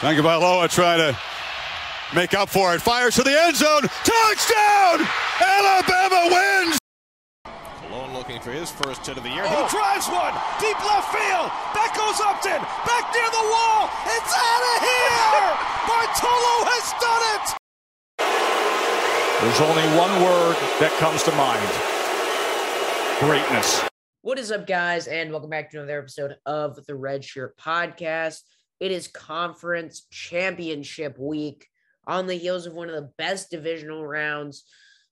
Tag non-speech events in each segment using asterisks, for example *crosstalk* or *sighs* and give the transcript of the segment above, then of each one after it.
Tagovailoa trying to make up for it. Fires to the end zone. Touchdown! Alabama wins! Malone looking for his first hit of the year. He oh. drives one. Deep left field. Back goes Upton. Back near the wall. It's out of here! *laughs* Bartolo has done it! There's only one word that comes to mind greatness. What is up, guys? And welcome back to another episode of the Red Shirt Podcast. It is conference championship week on the heels of one of the best divisional rounds.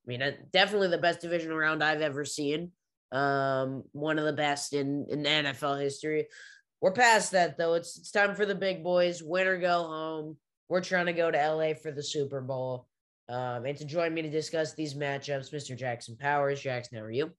I mean, uh, definitely the best divisional round I've ever seen. Um, one of the best in, in NFL history. We're past that though. It's it's time for the big boys. Win or go home. We're trying to go to LA for the Super Bowl. Um, and to join me to discuss these matchups, Mr. Jackson Powers. Jackson, how are you?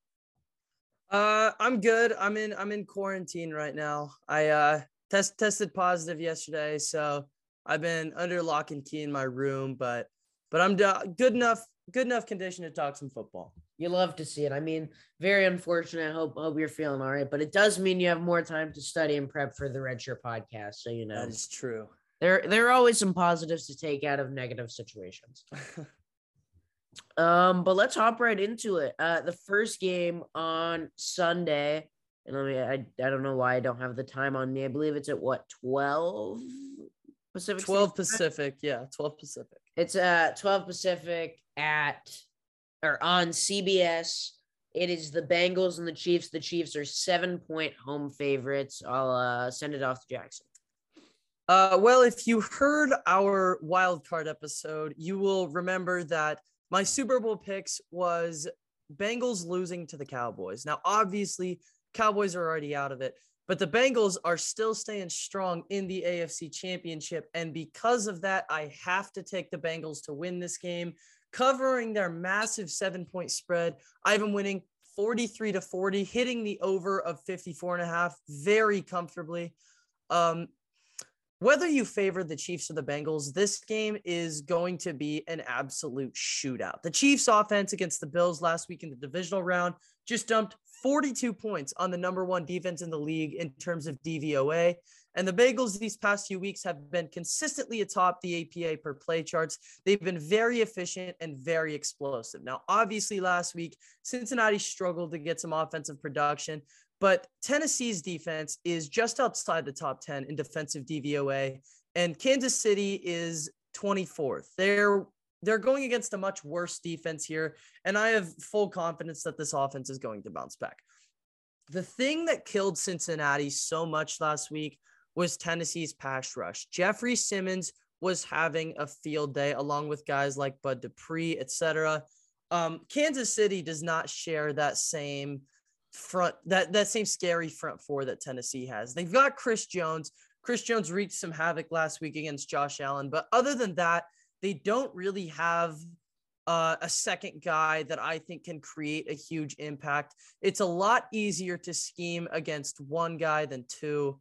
Uh, I'm good. I'm in. I'm in quarantine right now. I uh test tested positive yesterday, so I've been under lock and key in my room. But but I'm do- good enough. Good enough condition to talk some football. You love to see it. I mean, very unfortunate. I hope hope you're feeling all right, but it does mean you have more time to study and prep for the Red Shirt podcast. So you know That is true. there there are always some positives to take out of negative situations. *laughs* um, but let's hop right into it. Uh, the first game on Sunday, and let me I, I don't know why I don't have the time on me. I believe it's at what twelve Pacific. Twelve Standard Time? Pacific. Yeah, twelve Pacific. It's uh 12 Pacific at or on CBS. It is the Bengals and the Chiefs. The Chiefs are seven point home favorites. I'll uh, send it off to Jackson. Uh, well, if you heard our wild card episode, you will remember that my Super Bowl picks was Bengals losing to the Cowboys. Now, obviously, Cowboys are already out of it, but the Bengals are still staying strong in the AFC Championship. And because of that, I have to take the Bengals to win this game, covering their massive seven point spread. Been winning 43 to 40, hitting the over of 54 and a half very comfortably. Um, whether you favor the Chiefs or the Bengals, this game is going to be an absolute shootout. The Chiefs offense against the Bills last week in the divisional round just dumped 42 points on the number one defense in the league in terms of DVOA. And the Bengals these past few weeks have been consistently atop the EPA per play charts. They've been very efficient and very explosive. Now, obviously, last week, Cincinnati struggled to get some offensive production, but Tennessee's defense is just outside the top 10 in defensive DVOA, and Kansas City is 24th. They're they're going against a much worse defense here, and I have full confidence that this offense is going to bounce back. The thing that killed Cincinnati so much last week was Tennessee's pass rush. Jeffrey Simmons was having a field day along with guys like Bud Dupree, etc. Um, Kansas City does not share that same front that that same scary front four that Tennessee has. They've got Chris Jones. Chris Jones wreaked some havoc last week against Josh Allen, but other than that, they don't really have uh, a second guy that I think can create a huge impact. It's a lot easier to scheme against one guy than two.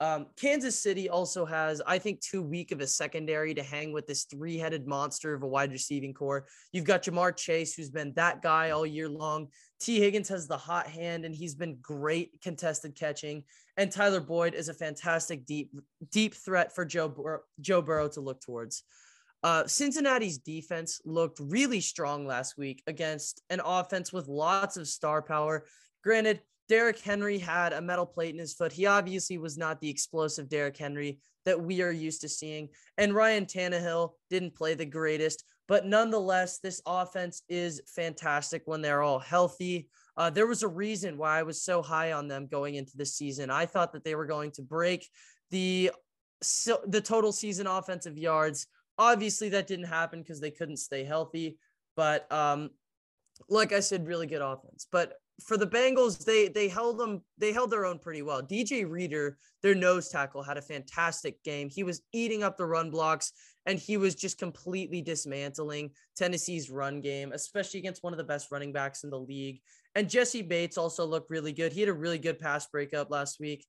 Um, Kansas City also has, I think, too weak of a secondary to hang with this three headed monster of a wide receiving core. You've got Ja'Marr Chase, who's been that guy all year long. Tee Higgins has the hot hand, and he's been great contested catching. And Tyler Boyd is a fantastic deep, deep threat for Joe, Bur- Joe Burrow to look towards. Uh, Cincinnati's defense looked really strong last week against an offense with lots of star power. Granted, Derrick Henry had a metal plate in his foot. He obviously was not the explosive Derrick Henry that we are used to seeing. And Ryan Tannehill didn't play the greatest, but nonetheless, this offense is fantastic when they're all healthy. Uh, there was a reason why I was so high on them going into the season. I thought that they were going to break the so, the total season offensive yards. Obviously, that didn't happen because they couldn't stay healthy. But um, like I said, really good offense. But for the Bengals, they they held them they held their own pretty well. DJ Reader, their nose tackle, had a fantastic game. He was eating up the run blocks and he was just completely dismantling Tennessee's run game, especially against one of the best running backs in the league. And Jessie Bates also looked really good. He had a really good pass breakup last week.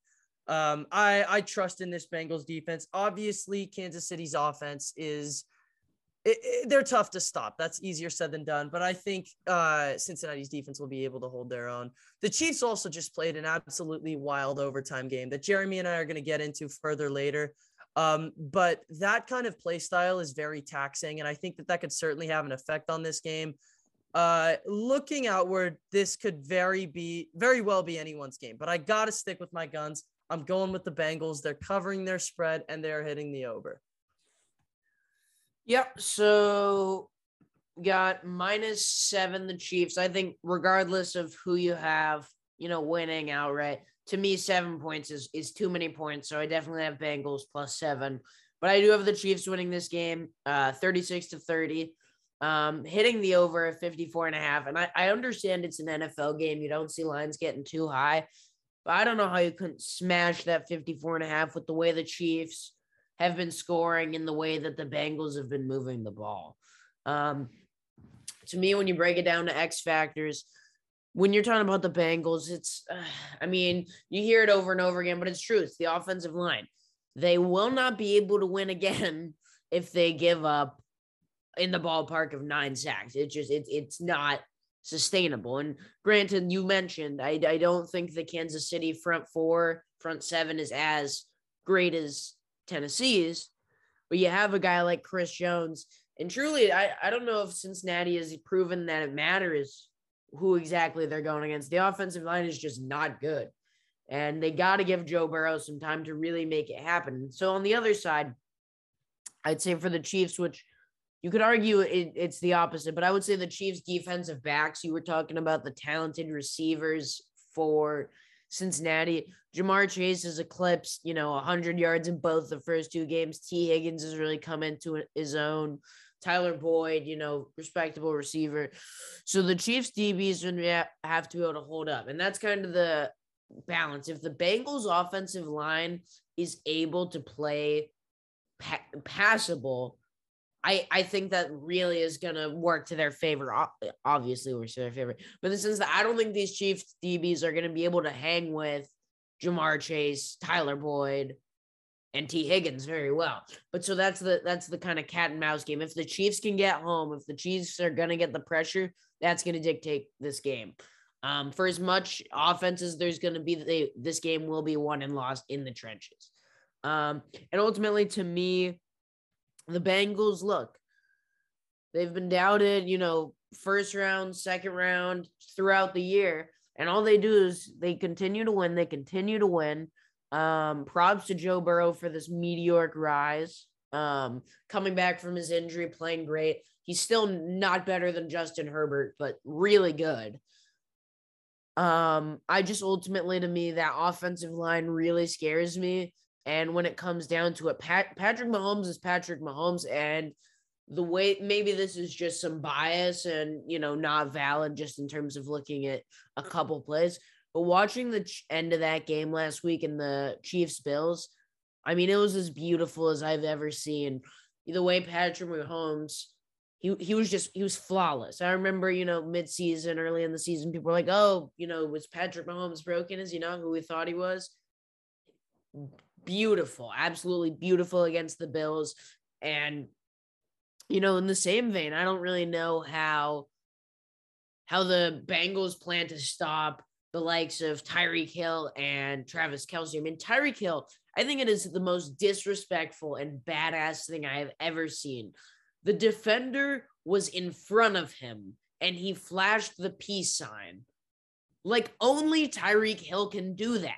Um, I I trust in this Bengals defense. Obviously, Kansas City's offense is it, it, they're tough to stop. That's easier said than done. But I think uh, Cincinnati's defense will be able to hold their own. The Chiefs also just played an absolutely wild overtime game that Jeremy and I are going to get into further later. Um, but that kind of play style is very taxing, and I think that that could certainly have an effect on this game. Uh, looking outward, this could very be very well be anyone's game, but I gotta stick with my guns. I'm going with the Bengals. They're covering their spread and they're hitting the over. Yep. So got minus seven the Chiefs. I think regardless of who you have, you know, winning outright, to me, seven points is is too many points. So I definitely have Bengals plus seven. But I do have the Chiefs winning this game, uh, 36 to 30. Um, hitting the over at 54 and a half. And I, I understand it's an NFL game. You don't see lines getting too high. But I don't know how you couldn't smash that 54 and a half with the way the Chiefs have been scoring and the way that the Bengals have been moving the ball. Um, to me, when you break it down to X factors, when you're talking about the Bengals, it's, uh, *sighs* I mean, you hear it over and over again, but it's true. It's the offensive line. They will not be able to win again *laughs* if they give up in the ballpark of nine sacks. It's just, it, it's not sustainable. And granted, you mentioned, I, I don't think the Kansas City front four, front seven is as great as Tennessee's, but you have a guy like Chris Jones and truly, I, I don't know if Cincinnati has proven that it matters who exactly they're going against. The offensive line is just not good. And they got to give Joe Burrow some time to really make it happen. So on the other side, I'd say for the Chiefs, which you could argue it, it's the opposite, but I would say the Chiefs defensive backs, you were talking about the talented receivers for Cincinnati. Ja'Marr Chase has eclipsed, you know, 100 yards in both the first two games. Tee Higgins has really come into his own. Tyler Boyd, you know, respectable receiver. So the Chiefs DBs have to be able to hold up. And that's kind of the balance. If the Bengals offensive line is able to play pa- passable, I, I think that really is going to work to their favor. Obviously, works to their favor. But in the sense that I don't think these Chiefs DBs are going to be able to hang with Ja'Marr Chase, Tyler Boyd, and Tee Higgins very well. But so that's the that's the kind of cat and mouse game. If the Chiefs can get home, if the Chiefs are going to get the pressure, that's going to dictate this game. Um, for as much offense as there's going to be, they, this game will be won and lost in the trenches. Um, and ultimately, to me, the Bengals look, they've been doubted, you know, first round, second round throughout the year. And all they do is they continue to win. They continue to win. Um, props to Joe Burrow for this meteoric rise. Um, coming back from his injury, playing great. He's still not better than Justin Herbert, but really good. Um, I just ultimately to me that offensive line really scares me. And when it comes down to it, Pat, Patrick Mahomes is Patrick Mahomes, and the way maybe this is just some bias and you know not valid just in terms of looking at a mm-hmm. couple plays but watching the end of that game last week in the Chiefs Bills, I mean, it was as beautiful as I've ever seen. The way Patrick Mahomes, he he was just he was flawless. I remember, you know, mid-season, early in the season, people were like, "Oh, you know, was Patrick Mahomes broken? Is he not who we thought he was?" Beautiful, absolutely beautiful against the Bills, and you know, in the same vein, I don't really know how how the Bengals plan to stop the likes of Tyreek Hill and Travis Kelce. I mean, Tyreek Hill, I think it is the most disrespectful and badass thing I have ever seen. The defender was in front of him and he flashed the peace sign. Like only Tyreek Hill can do that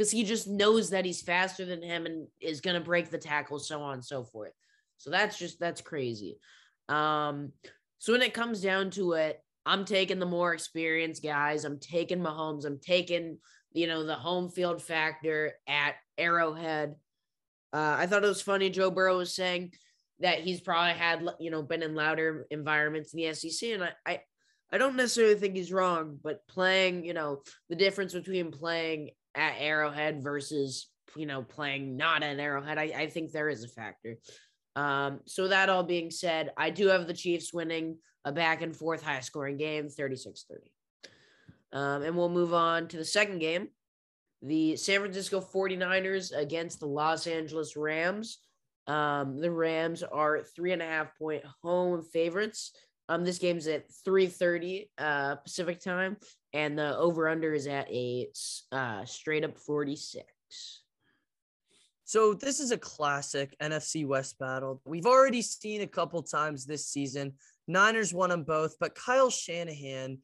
because he just knows that he's faster than him and is going to break the tackle, so on and so forth. So that's just, that's crazy. Um, so when it comes down to it, I'm taking the more experienced guys. I'm taking Mahomes. I'm taking, you know, the home field factor at Arrowhead. Uh, I thought it was funny. Joe Burrow was saying that he's probably had, you know, been in louder environments in the SEC, and I, I, I don't necessarily think he's wrong. But playing, you know, the difference between playing at Arrowhead versus, you know, playing not at Arrowhead, I, I think there is a factor. Um, so that all being said, I do have the Chiefs winning a back and forth high scoring game, 36 30. Um, and we'll move on to the second game the San Francisco 49ers against the Los Angeles Rams. Um, the Rams are three and a half point home favorites. Um, this game's at 3:30 uh, Pacific time, and the over/under is at a uh, straight up 46. So this is a classic NFC West battle. We've already seen a couple times this season. Niners won them both, but Kyle Shanahan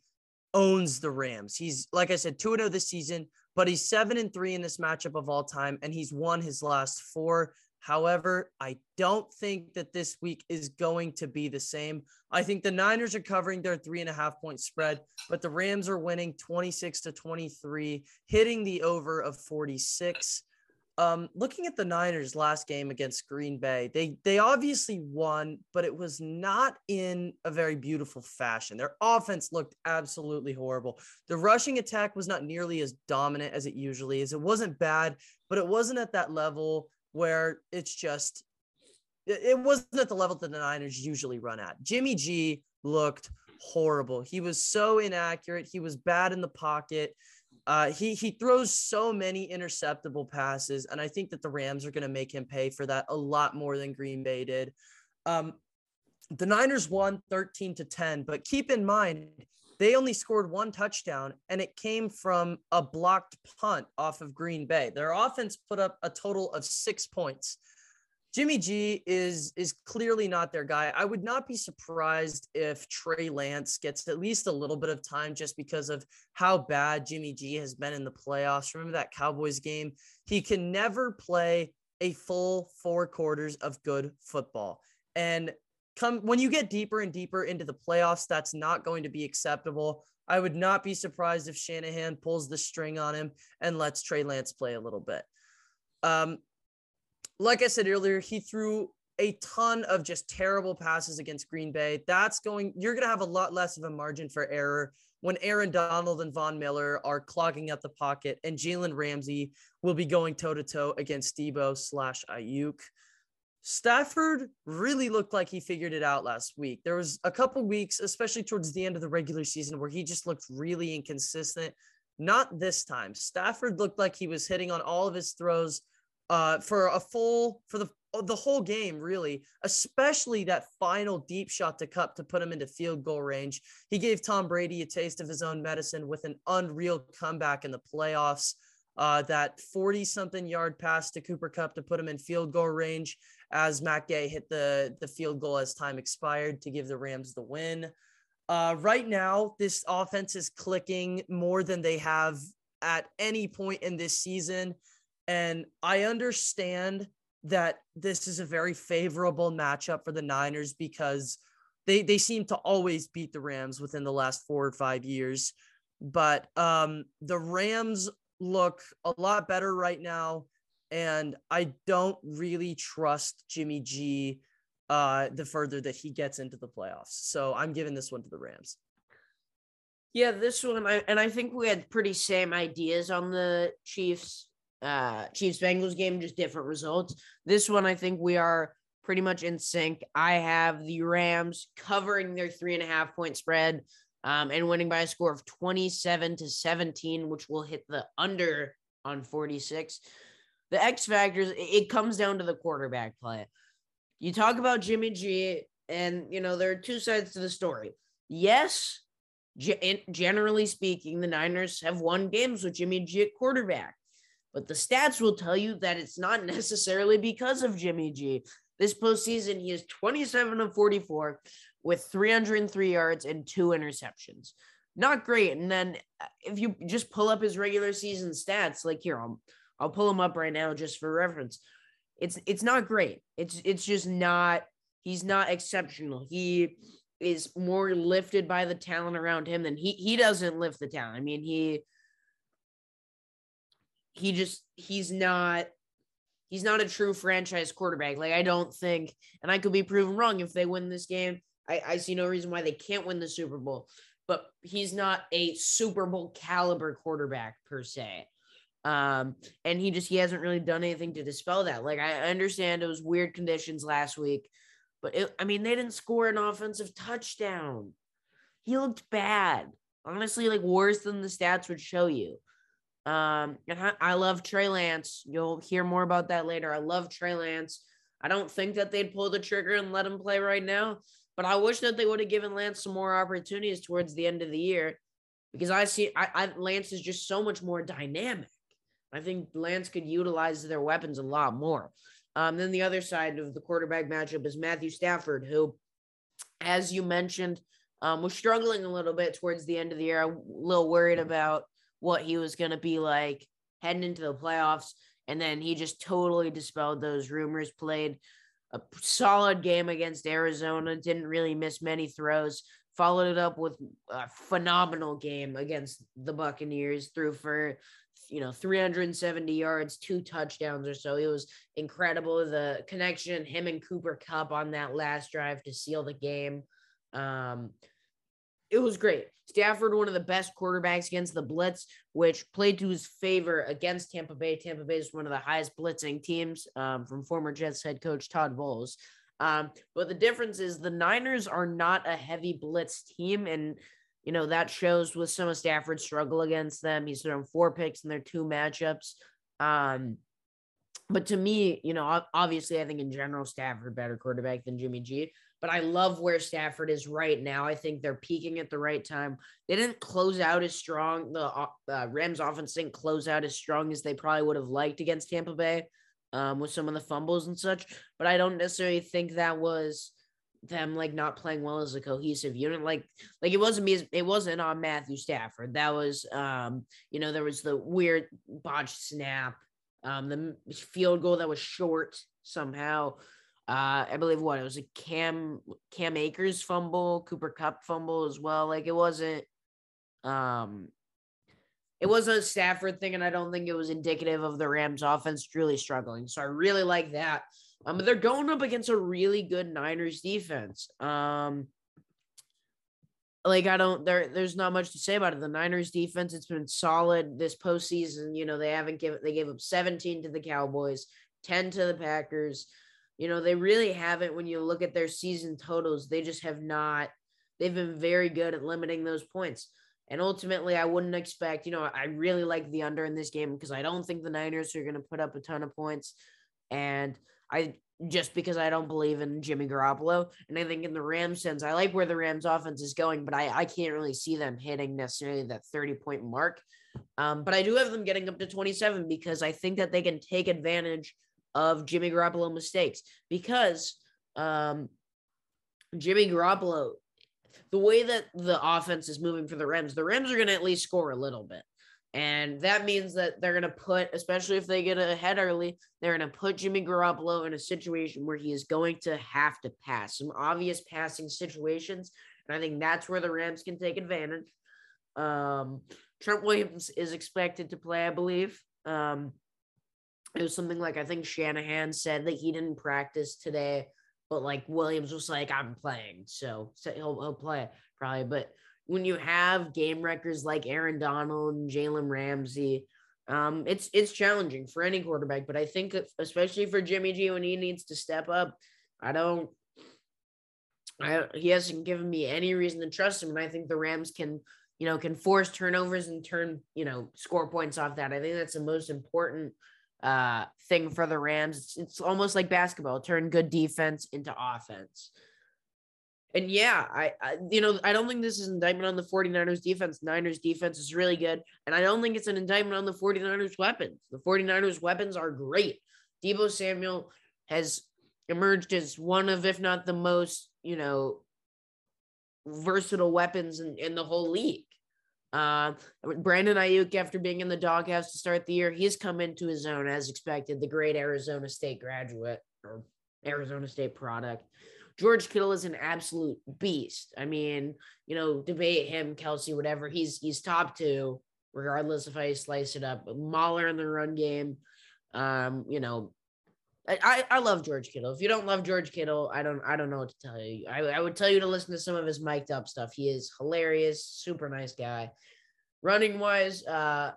owns the Rams. He's like I said, 2 0 this season, but he's 7 and 3 in this matchup of all time, and he's won his last four. However, I don't think that this week is going to be the same. I think the Niners are covering their three and a half point spread, but the Rams are winning 26 to 23, hitting the over of 46. Um, looking at the Niners last game against Green Bay, they they obviously won, but it was not in a very beautiful fashion. Their offense looked absolutely horrible. The rushing attack was not nearly as dominant as it usually is. It wasn't bad, but it wasn't at that level where it's just it wasn't at the level that the Niners usually run at. Jimmy G looked horrible. He was so inaccurate. He was bad in the pocket. Uh, he he throws so many interceptable passes, and I think that the Rams are going to make him pay for that a lot more than Green Bay did. Um, the Niners won 13 to 10, but keep in mind they only scored one touchdown, and it came from a blocked punt off of Green Bay. Their offense put up a total of six points. Jimmy G is is clearly not their guy. I would not be surprised if Trey Lance gets at least a little bit of time just because of how bad Jimmy G has been in the playoffs. Remember that Cowboys game? He can never play a full four quarters of good football. And come when you get deeper and deeper into the playoffs, that's not going to be acceptable. I would not be surprised if Shanahan pulls the string on him and lets Trey Lance play a little bit. Um, like I said earlier, he threw a ton of just terrible passes against Green Bay. That's going, you're going to have a lot less of a margin for error when Aaron Donald and Von Miller are clogging up the pocket, and Jalen Ramsey will be going toe to toe against Deebo slash Aiyuk. Stafford really looked like he figured it out last week. There was a couple weeks, especially towards the end of the regular season, where he just looked really inconsistent. Not this time. Stafford looked like he was hitting on all of his throws uh, for a full for the the whole game, really, especially that final deep shot to Kupp to put him into field goal range. He gave Tom Brady a taste of his own medicine with an unreal comeback in the playoffs. Uh, that 40 something yard pass to Cooper Kupp to put him in field goal range as Matt Gay hit the, the field goal as time expired to give the Rams the win. Uh, right now, this offense is clicking more than they have at any point in this season. And I understand that this is a very favorable matchup for the Niners because they they seem to always beat the Rams within the last four or five years. But um, the Rams look a lot better right now, and I don't really trust Jimmy G uh, the further that he gets into the playoffs. So I'm giving this one to the Rams. Yeah, this one, I, and I think we had pretty same ideas on the Chiefs uh Chiefs Bengals game, just different results. This one, I think we are pretty much in sync. I have the Rams covering their three and a half point spread um, and winning by a score of 27 to 17, which will hit the under on 46. The X factors, it comes down to the quarterback play. You talk about Jimmy G, and you know, there are two sides to the story. Yes, generally speaking, the Niners have won games with Jimmy G at quarterback. But the stats will tell you that it's not *laughs* necessarily because of Jimmy G. This postseason, he is 27 of 44 with 303 yards and two interceptions. Not great. And then uh, if you just pull up his regular season stats, like here, I'll, I'll pull him up right now just for reference. It's it's not great. It's it's just not he's not exceptional. He is more lifted by the talent around him than he he doesn't lift the talent. I mean, he he just he's not he's not a true franchise quarterback. Like I don't think, and I could be proven wrong if they win this game. I, I see no reason why they can't win the Super Bowl. But he's not a Super Bowl caliber quarterback per se. Um, and he just he hasn't really done anything to dispel that. Like I understand it was weird conditions last week, but it, I mean they didn't score an offensive touchdown. He looked bad, honestly, like worse than the stats would show you. Um, and I, I love Trey Lance. You'll hear more about that later. I love Trey Lance. I don't think that they'd pull the trigger and let him play right now, but I wish that they would have given Lance some more opportunities towards the end of the year because I see I, I Lance is just so much more dynamic. I think Lance could utilize their weapons a lot more. Um, then the other side of the quarterback matchup is Matthew Stafford, who, as you mentioned, um, was struggling a little bit towards the end of the year. I'm a little worried about what he was going to be like heading into the playoffs. And then he just totally dispelled those rumors, played a solid game against Arizona, didn't really miss many throws, followed it up with a phenomenal game against the Buccaneers, threw for you know 370 yards, two touchdowns or so. It was incredible. The connection, him and Cooper Kupp on that last drive to seal the game. Um, it was great. Stafford, one of the best quarterbacks against the blitz, which played to his favor against Tampa Bay. Tampa Bay is one of the highest blitzing teams um, from former Jets head coach Todd Bowles. Um, but the difference is the Niners are not a heavy blitz team, and you know that shows with some of Stafford's struggle against them. He's thrown four picks in their two matchups. Um, but to me, you know, obviously, I think in general, Stafford better quarterback than Jimmy G but I love where Stafford is right now. I think they're peaking at the right time. They didn't close out as strong. The uh, Rams offense didn't close out as strong as they probably would have liked against Tampa Bay um, with some of the fumbles and such. But I don't necessarily think that was them like not playing well as a cohesive unit. Like like it wasn't me. It wasn't on Matthew Stafford. That was um you know there was the weird botched snap, um the field goal that was short somehow. Uh, I believe what it was a Cam Cam Akers fumble, Cooper Kupp fumble as well. Like it wasn't, um, it wasn't a Stafford thing, and I don't think it was indicative of the Rams' offense really struggling. So I really like that. Um, they're going up against a really good Niners defense. Um, like I don't there there's not much to say about it. The Niners defense, it's been solid this postseason. You know, they haven't given they gave up 17 to the Cowboys, 10 to the Packers. You know, they really haven't when you look at their season totals, they just have not they've been very good at limiting those points. And ultimately, I wouldn't expect, you know, I really like the under in this game because I don't think the Niners are going to put up a ton of points. And I just because I don't believe in Jimmy Garoppolo. And I think in the Rams sense, I like where the Rams offense is going, but I, I can't really see them hitting necessarily that 30 point mark. Um, but I do have them getting up to 27 because I think that they can take advantage of Jimmy Garoppolo mistakes because um, Jimmy Garoppolo, the way that the offense is moving for the Rams, the Rams are going to at least score a little bit. And that means that they're going to put, especially if they get ahead early, they're going to put Jimmy Garoppolo in a situation where he is going to have to pass some obvious passing situations. And I think that's where the Rams can take advantage. Um, Trent Williams is expected to play, I believe. Um, it was something like I think Shanahan said that he didn't practice today, but like Williams was like, I'm playing. So, so he'll, he'll play probably. But when you have game records like Aaron Donald and Jalen Ramsey, um, it's it's challenging for any quarterback. But I think especially for Jimmy G when he needs to step up, I don't. I, he hasn't given me any reason to trust him, and I think the Rams can, you know, can force turnovers and turn, you know, score points off that. I think that's the most important uh thing for the Rams. It's, it's almost like basketball, turn good defense into offense. And yeah, I, I, you know, I don't think this is an indictment on the 49ers defense. Niners defense is really good. And I don't think it's an indictment on the 49ers weapons. The 49ers weapons are great. Deebo Samuel has emerged as one of, if not the most, you know, versatile weapons in, in the whole league. Uh, Brandon Aiyuk, after being in the doghouse to start the year, he's come into his own as expected. The great Arizona State graduate or Arizona State product. George Kittle is an absolute beast. I mean, you know, debate him, Kelce, whatever. He's he's top two, regardless how you slice it up. Mauler in the run game. Um, you know, I, I love George Kittle. If you don't love George Kittle, I don't I don't know what to tell you. I, I would tell you to listen to some of his mic'd up stuff. He is hilarious, super nice guy. Running wise, uh,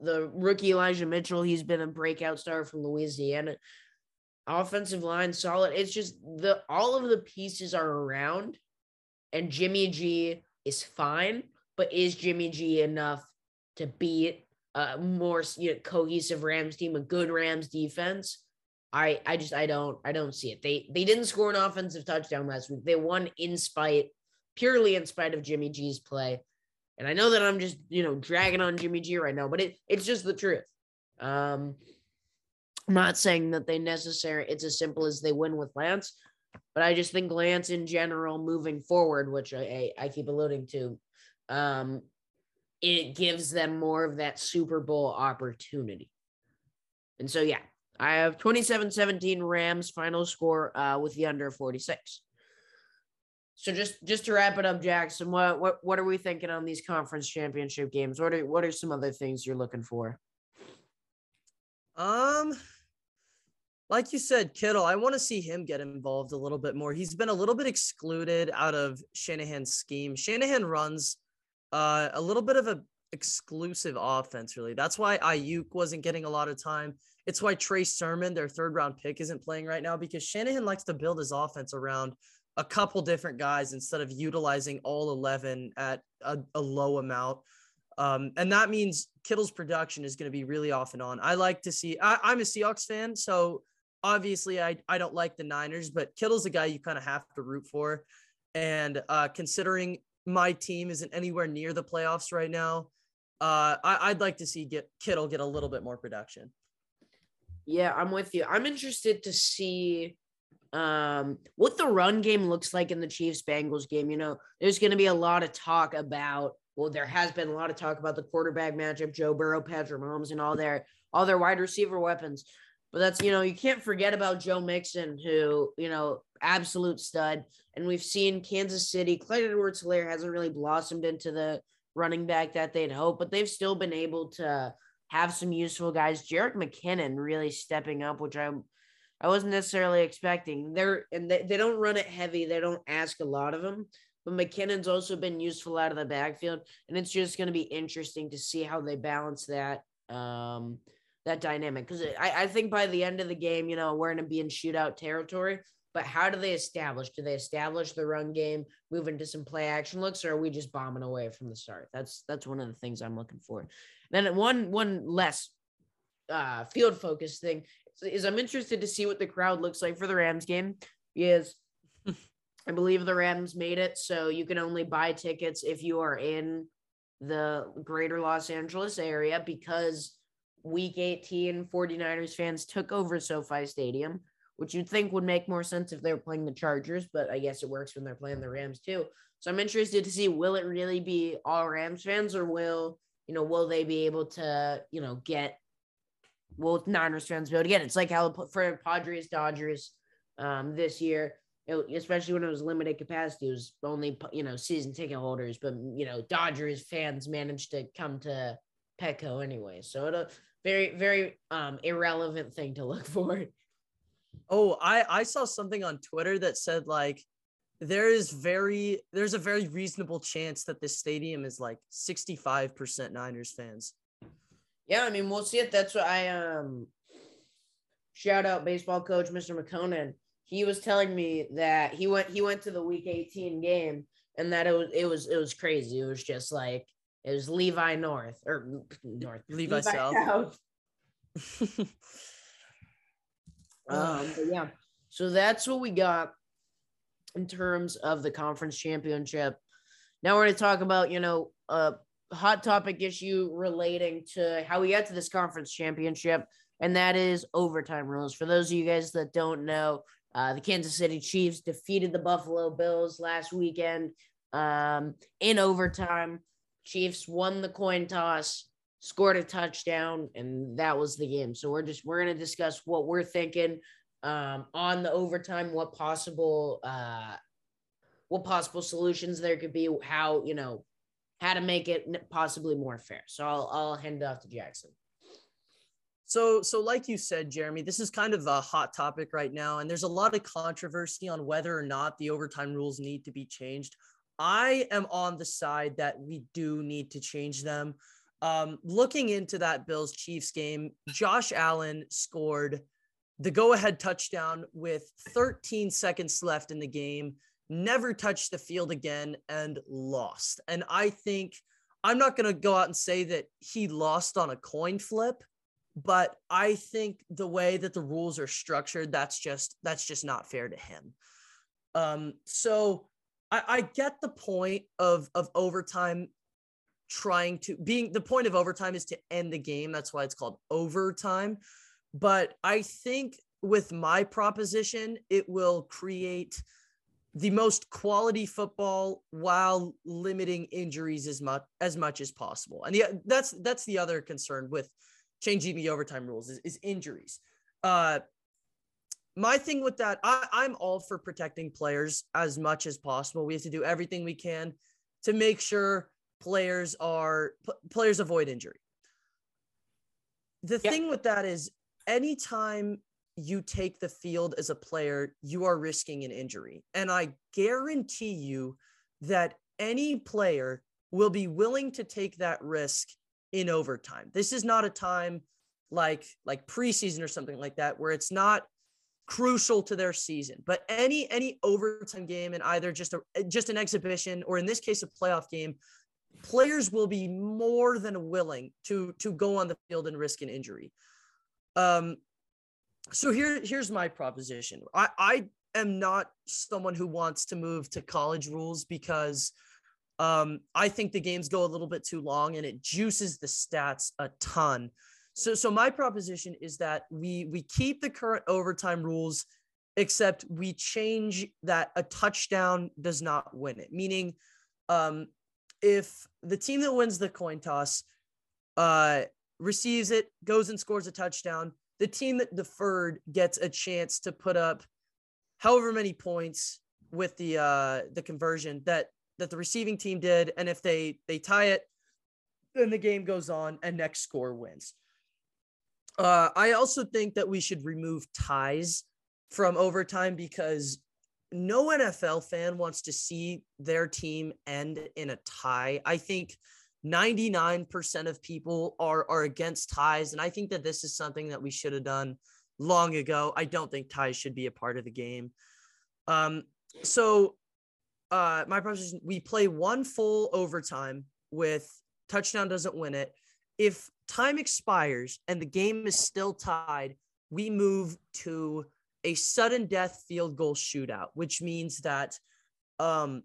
the rookie Elijah Mitchell, he's been a breakout star from Louisiana. Offensive line solid. It's just the all of the pieces are around, and Jimmy G is fine, but is Jimmy G enough to beat a more you know, cohesive Rams team, a good Rams defense? I I just I don't I don't see it. They they didn't score an offensive touchdown last week. They won in spite purely in spite of Jimmy G's play. And I know that I'm just, you know, dragging on Jimmy G right now, but it it's just the truth. Um, I'm not saying that they necessarily it's as simple as they win with Lance, but I just think Lance in general moving forward, which I I, I keep alluding to, um, it gives them more of that Super Bowl opportunity. And so yeah, I have 27-17 Rams final score uh, with the under 46. So just just to wrap it up, Jackson, what what what are we thinking on these conference championship games? What are what are some other things you're looking for? Um, like you said, Kittle, I want to see him get involved a little bit more. He's been a little bit excluded out of Shanahan's scheme. Shanahan runs uh, a little bit of a exclusive offense, really. That's why Aiyuk wasn't getting a lot of time. It's why Trey Sermon, their third round pick, isn't playing right now because Shanahan likes to build his offense around a couple different guys instead of utilizing all 11 at a, a low amount. Um, and that means Kittle's production is going to be really off and on. I like to see, I, am a Seahawks fan. So obviously I, I don't like the Niners, but Kittle's a guy you kind of have to root for. And uh, considering my team isn't anywhere near the playoffs right now, uh, I, would like to see get Kittle get a little bit more production. Yeah, I'm with you. I'm interested to see um, what the run game looks like in the Chiefs Bengals game. You know, there's going to be a lot of talk about. Well, there has been a lot of talk about the quarterback matchup, Joe Burrow, Patrick Mahomes, and all their all their wide receiver weapons. But that's you know you can't forget about Joe Mixon, who you know absolute stud, and we've seen Kansas City. Clyde Edwards-Helaire hasn't really blossomed into the running back that they'd hope, but they've still been able to have some useful guys. Jerick McKinnon really stepping up, which I'm I wasn't necessarily expecting. They're and they, they don't run it heavy. They don't ask a lot of them. But McKinnon's also been useful out of the backfield, and it's just going to be interesting to see how they balance that um, that dynamic. Because I, I think by the end of the game, you know, we're going to be in shootout territory. But how do they establish? Do they establish the run game, move into some play action looks, or are we just bombing away from the start? That's that's one of the things I'm looking for. then one one less uh, field focused thing is I'm interested to see what the crowd looks like for the Rams game because *laughs* I believe the Rams made it so you can only buy tickets if you are in the greater Los Angeles area because week 18 49ers fans took over SoFi Stadium, which you'd think would make more sense if they were playing the Chargers, but I guess it works when they're playing the Rams too. So I'm interested to see will it really be all Rams fans or will, you know, will they be able to, you know, get will Niners fans be able to get it? It's like how for Padres Dodgers um, this year, it, especially when it was limited capacity, it was only you know season ticket holders, but you know Dodgers fans managed to come to Petco anyway. So it a very very um, irrelevant thing to look *laughs* for. Oh, I I saw something on Twitter that said like there is very there's a very reasonable chance that this stadium is like 65% Niners fans. Yeah, I mean, we'll see it. That's what I um shout out baseball coach Mr. McConan. He was telling me that he went he went to the week 18 game and that it was it was it was crazy. It was just like it was Levi North or North Levi, Levi South. South. *laughs* um, yeah. So that's what we got in terms of the conference championship. Now we're going to talk about, you know, a hot topic issue relating to how we got to this conference championship, and that is overtime rules. For those of you guys that don't know, uh, the Kansas City Chiefs defeated the Buffalo Bills last weekend um, in overtime. Chiefs won the coin toss, scored a touchdown, and that was the game. So we're just we're gonna discuss what we're thinking um, on the overtime, what possible uh, what possible solutions there could be, how you know how to make it possibly more fair. So I'll I'll hand it off to Jackson. So, so like you said, Jeremy, this is kind of a hot topic right now, and there's a lot of controversy on whether or not the overtime rules need to be changed. I am on the side that we do need to change them. Um, looking into that Bills Chiefs game, Josh Allen scored the go ahead touchdown with 13 seconds left in the game never touched the field again and lost. And I think I'm not going to go out and say that he lost on a coin flip, but I think the way that the rules are structured, that's just that's just not fair to him. Um, so I, I get the point of of overtime trying to being the point of overtime is to end the game. That's why it's called overtime. But I think with my proposition, it will create the most quality football while limiting injuries as much as much as possible. And yeah, that's that's the other concern with changing the overtime rules is, is injuries. Uh, my thing with that, I, I'm all for protecting players as much as possible. We have to do everything we can to make sure players are p- players avoid injury. The Yeah. thing with that is anytime you take the field as a player, you are risking an injury. And I guarantee you that any player will be willing to take that risk in overtime. This is not a time like like preseason or something like that where it's not crucial to their season. But any any overtime game in either just a just an exhibition or in this case a playoff game, players will be more than willing to to go on the field and risk an injury. Um so here here's my proposition. I I am not someone who wants to move to college rules because um I think the games go a little bit too long and it juices the stats a ton. So so my proposition is that we we keep the current overtime rules except we change that a touchdown does not win it. Meaning um if the team that wins the coin toss uh receives it, goes and scores a touchdown, the team that deferred gets a chance to put up however many points with the uh the conversion that that the receiving team did and if they they tie it then the game goes on and next score wins uh i also think that we should remove ties from overtime because no nfl fan wants to see their team end in a tie. I think 99% of people are are against ties and i think that this is something that we should have done long ago. I don't think ties should be a part of the game. Um so uh my proposition we play one full overtime with touchdown doesn't win it if time expires and the game is still tied we move to a sudden death field goal shootout which means that um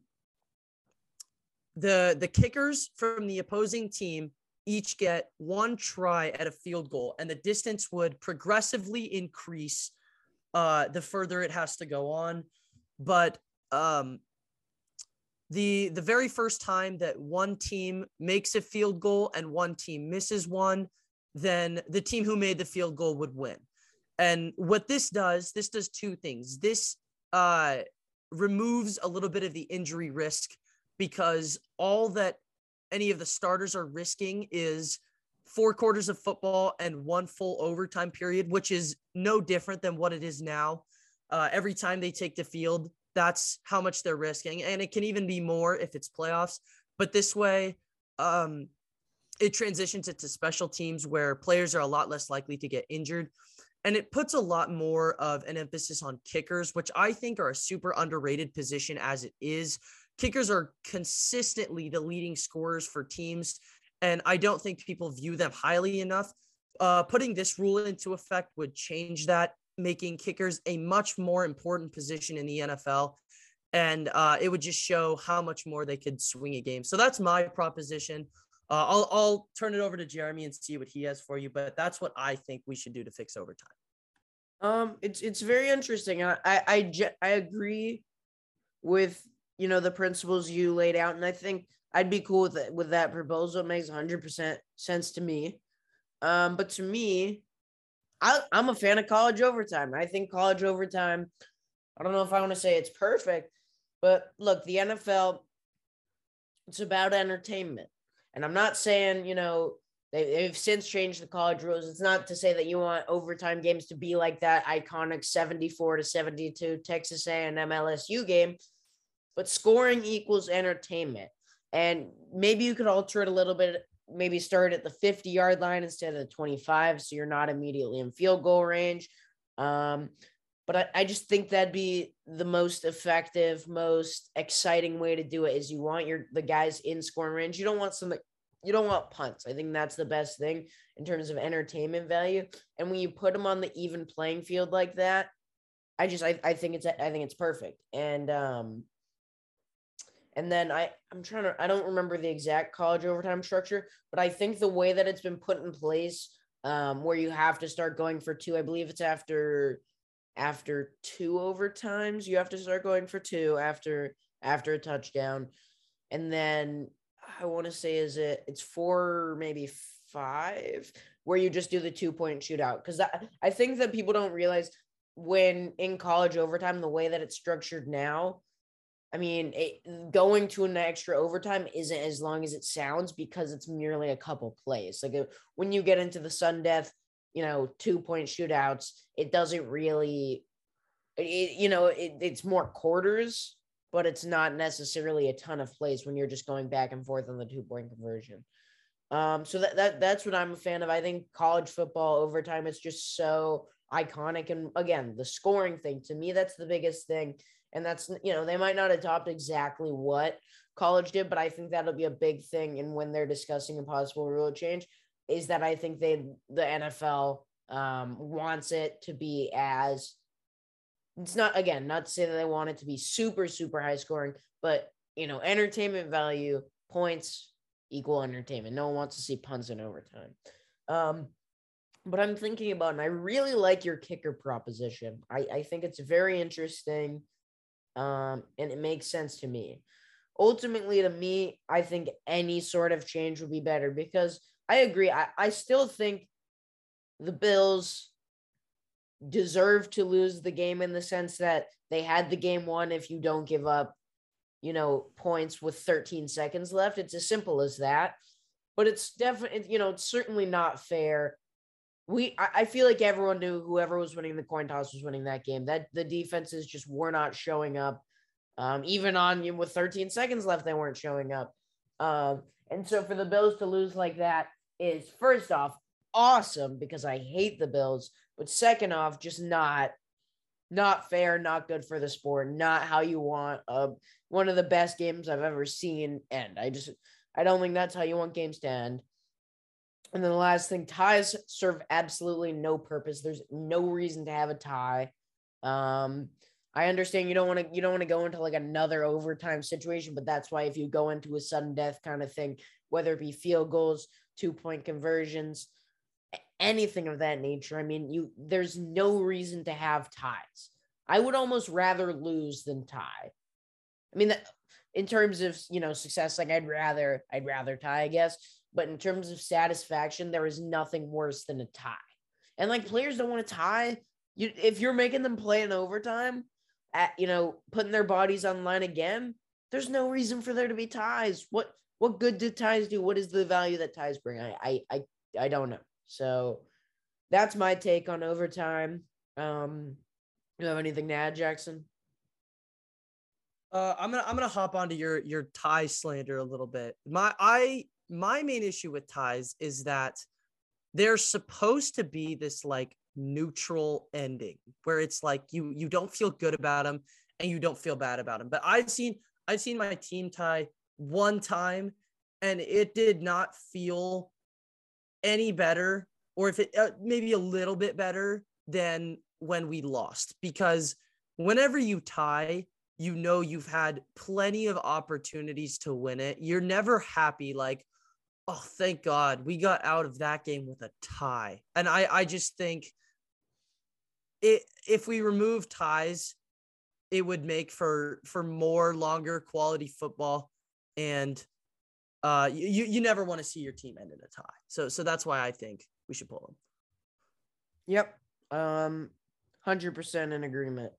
the the kickers from the opposing team each get one try at a field goal and the distance would progressively increase uh the further it has to go on. But um the the very first time that one team makes a field goal and one team misses one then the team who made the field goal would win and what this does this does two things this uh removes a little bit of the injury risk because all that any of the starters are risking is four quarters of football and one full overtime period, which is no different than what it is now. Uh, every time they take the field, that's how much they're risking. And it can even be more if it's playoffs. But this way, um, it transitions it to special teams where players are a lot less likely to get injured. And it puts a lot more of an emphasis on kickers, which I think are a super underrated position as it is kickers are consistently the leading scorers for teams, and I don't think people view them highly enough. Uh, putting this rule into effect would change that, making kickers a much more important position in the NFL. And uh, it would just show how much more they could swing a game. So that's my proposition. Uh, I'll, I'll turn it over to Jeremy and see what he has for you, but that's what I think we should do to fix overtime. Um, it's it's very interesting. I I I, agree with you know the principles you laid out, and I think I'd be cool with it, with that proposal. It makes hundred percent sense to me. Um, but to me, I I'm a fan of college overtime. I think college overtime. I don't know if I want to say it's perfect, but look, the NFL. It's about entertainment, and I'm not saying you know they, they've since changed the college rules. It's not to say that you want overtime games to be like that iconic 74 to 72 Texas A&M LSU game, but scoring equals entertainment. And maybe you could alter it a little bit. Maybe start at the 50 yard line instead of the 25, so you're not immediately in field goal range. Um, but I, I just think that'd be the most effective, most exciting way to do it. Is you want your the guys in scoring range. You don't want some you don't want punts. I think that's the best thing in terms of entertainment value. And when you put them on the even playing field like that, I just I, I think it's I think it's perfect. And um And then I, I'm trying to, I don't remember the exact college overtime structure, but I think the way that it's been put in place, um, where you have to start going for two, I believe it's after, after two overtimes, you have to start going for two after, after a touchdown. And then I want to say, is it, it's four, maybe five, where you just do the two point shootout. Cause I, I think that people don't realize when in college overtime, the way that it's structured now, I mean, it, going to an extra overtime isn't as long as it sounds because it's merely a couple plays. Like uh, when you get into the sudden death, you know, two point shootouts, it doesn't really, it, you know, it, it's more quarters, but it's not necessarily a ton of plays when you're just going back and forth on the two point conversion. Um, so that, that that's what I'm a fan of. I think college football overtime is just so iconic, and again, the scoring thing to me, that's the biggest thing and that's, you know, they might not adopt exactly what college did, but I think that'll be a big thing. And when they're discussing a possible rule change, is that I think they, the NFL um, wants it to be as, it's not, again, not to say that they want it to be super, super high scoring, but, you know, entertainment value, points equal entertainment. No one wants to see punts in overtime. Um, but I'm thinking about, and I really like your kicker proposition. I, I think it's very interesting um, and it makes sense to me. Ultimately, to me, I think any sort of change would be better because I agree. I, I still think the Bills deserve to lose the game in the sense that they had the game won if you don't give up, you know, points with 13 seconds left. It's as simple as that. But it's definitely, you know, it's certainly not fair we I, feel like everyone knew whoever was winning the coin toss was winning that game. That the defenses just were not showing up. Um, even on you know, with 13 seconds left, they weren't showing up. Um, and so for the Bills to lose like that is first off awesome because I hate the Bills, but second off, just not not fair, not good for the sport, not how you want uh, one of the best games I've ever seen end. I just I don't think that's how you want games to end. And then the last thing, ties serve absolutely no purpose. There's no reason to have a tie. Um, I understand you don't want to you don't want to go into like another overtime situation, but that's why if you go into a sudden death kind of thing, whether it be field goals, two point conversions, anything of that nature, I mean, you there's no reason to have ties. I would almost rather lose than tie. I mean, that, in terms of you know success, like I'd rather I'd rather tie, I guess. But in terms of satisfaction, there is nothing worse than a tie. And like players don't want to tie. You if you're making them play in overtime, at you know, putting their bodies on line again, there's no reason for there to be ties. What what good do ties do? What is the value that ties bring? I I I, I don't know. So that's my take on overtime. Um, you have anything to add, Jackson? Uh, I'm gonna I'm gonna hop onto your your tie slander a little bit. My I my main issue with ties is that they're supposed to be this like neutral ending where it's like you you don't feel good about them and you don't feel bad about them. But I've seen I've seen my team tie one time and it did not feel any better or if it uh, maybe a little bit better than when we lost because whenever you tie you know you've had plenty of opportunities to win it you're never happy like oh, thank God we got out of that game with a tie. And I, I just think it, if we remove ties, it would make for for more longer quality football and uh you you never want to see your team end in a tie. So so that's why I think we should pull them. Yep. Um 100% in agreement.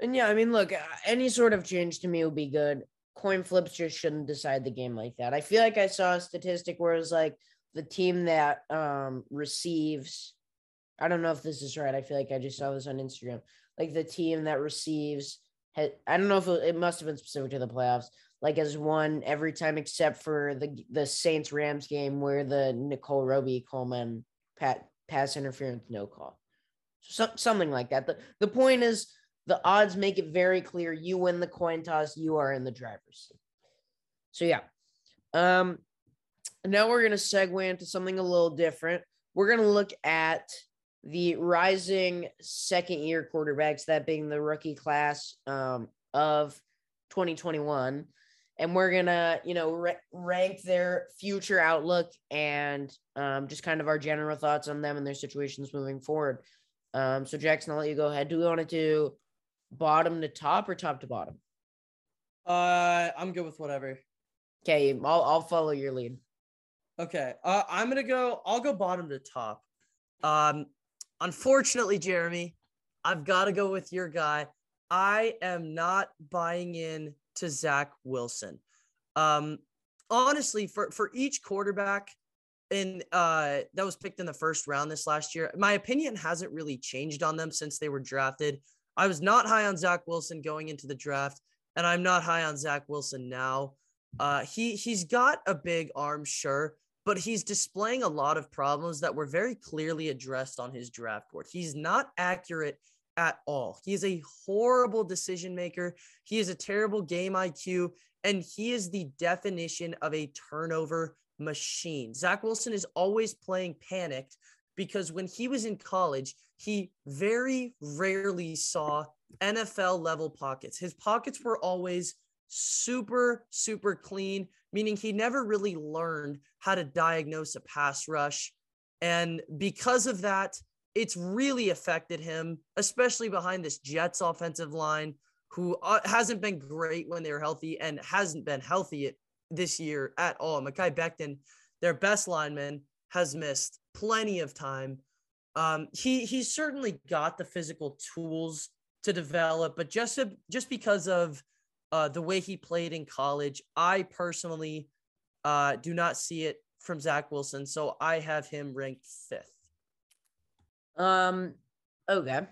And yeah, I mean, look, any sort of change to me would be good coin flips just shouldn't decide the game like that. I feel like I saw a statistic where it was like the team that um receives I don't know if this is right. I feel like I just saw this on Instagram. Like the team that receives I don't know if it, it must have been specific to the playoffs. Like as one every time except for the the Saints Rams game where the Nickell Robey-Coleman pat pass interference no call. So, something like that. The the point is the odds make it very clear you win the coin toss, you are in the driver's seat. So yeah. Um now we're gonna segue into something a little different. We're gonna look at the rising second year quarterbacks, that being the rookie class um, of 2021 and we're gonna you know ra- rank their future outlook and um, just kind of our general thoughts on them and their situations moving forward um, so jackson i'll let you go ahead do we want to do bottom to top or top to bottom Uh, I'm good with whatever. okay i'll, I'll follow your lead Okay. Uh, I'm gonna go. I'll go bottom to top. Um, unfortunately, Jeremy, I've got to go with your guy. I am not buying in to Zach Wilson. Um, honestly, for for each quarterback in uh that was picked in the first round this last year, my opinion hasn't really changed on them since they were drafted. I was not high on Zach Wilson going into the draft, and I'm not high on Zach Wilson now. Uh, he he's got a big arm, sure, but he's displaying a lot of problems that were very clearly addressed on his draft board. He's not accurate at all. He is a horrible decision maker. He is a terrible game IQ, and he is the definition of a turnover machine. Zach Wilson is always playing panicked because when he was in college, he very rarely saw NFL level pockets. His pockets were always super, super clean, meaning he never really learned how to diagnose a pass rush. And because of that, it's really affected him, especially behind this Jets offensive line, who uh, hasn't been great when they're healthy and hasn't been healthy this year at all. Mekhi Becton, their best lineman, has missed plenty of time. Um, he he's certainly got the physical tools to develop, but just just because of uh, the way he played in college, I personally uh, do not see it from Zach Wilson, so I have him ranked fifth. Um, okay.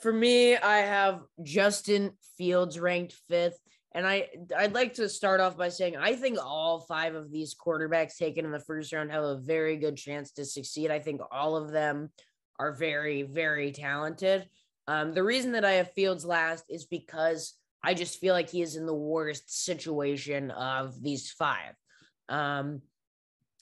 For me, I have Justin Fields ranked fifth. And I I'd like to start off by saying I think all five of these quarterbacks taken in the first round have a very good chance to succeed. I think all of them are very, very talented. Um, the reason that I have Fields last is because I just feel like he is in the worst situation of these five. Um,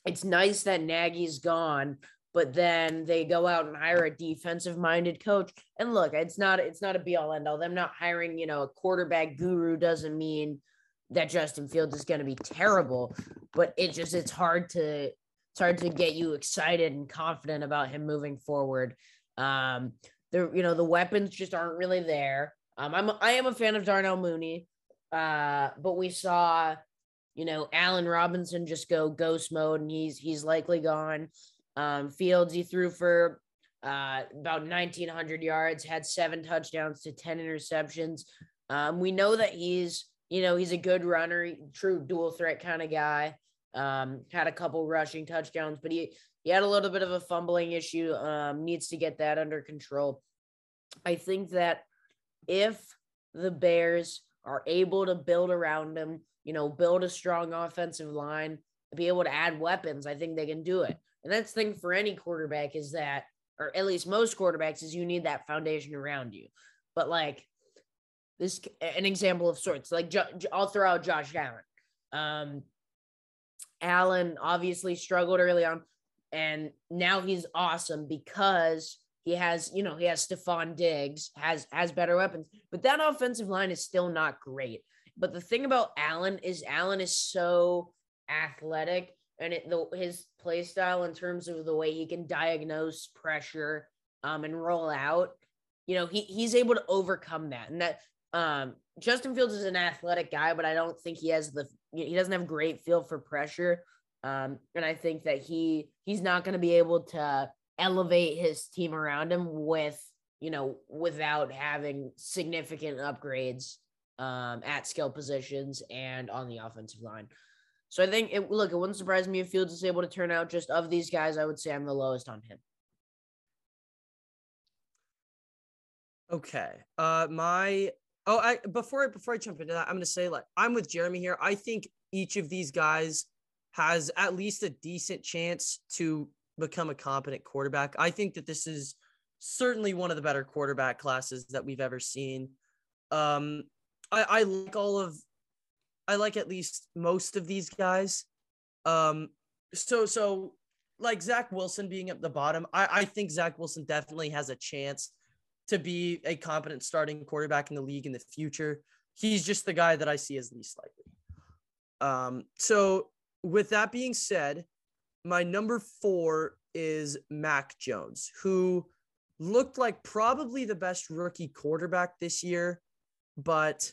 it's nice that Nagy's gone, but then they go out and hire a defensive minded coach. And look, it's not it's not a be all end all. Them not hiring, you know, a quarterback guru doesn't mean that Justin Fields is going to be terrible, but it just it's hard to it's hard to get you excited and confident about him moving forward. Um the you know, the weapons just aren't really there. Um I'm I am a fan of Darnell Mooney. Uh but we saw you know, Allen Robinson just go ghost mode and he's he's likely gone. Um, Fields, he threw for uh, about 1,900 yards, had seven touchdowns to 10 interceptions. Um, we know that he's, you know, he's a good runner, true dual threat kind of guy. Um, had a couple rushing touchdowns, but he he had a little bit of a fumbling issue. Um, needs to get that under control. I think that if the Bears are able to build around him, you know, build a strong offensive line, be able to add weapons, I think they can do it. And that's the thing for any quarterback is that, or at least most quarterbacks, is you need that foundation around you. But like this, an example of sorts, like I'll throw out Josh Allen. Um, Allen obviously struggled early on, and now he's awesome because he has, you know, he has Stefon Diggs, has has better weapons, but that offensive line is still not great. But the thing about Allen is Allen is so athletic and it, the, his play style in terms of the way he can diagnose pressure um, and roll out, you know, he he's able to overcome that. And that um, Justin Fields is an athletic guy, but I don't think he has the he doesn't have great feel for pressure. Um, and I think that he he's not going to be able to elevate his team around him with you know without having significant upgrades um, at skill positions and on the offensive line. So I think it look, it wouldn't surprise me if Fields is able to turn out just of these guys. I would say I'm the lowest on him. Okay. Uh my oh I before I before I jump into that, I'm gonna say like I'm with Jeremy here. I think each of these guys has at least a decent chance to become a competent quarterback. I think that this is certainly one of the better quarterback classes that we've ever seen. Um I, I like all of I like at least most of these guys. Um, so so like Zach Wilson being at the bottom, I, I think Zach Wilson definitely has a chance to be a competent starting quarterback in the league in the future. he's just the guy that I see as least likely. Um, so with that being said, my number four is Mac Jones, who looked like probably the best rookie quarterback this year, but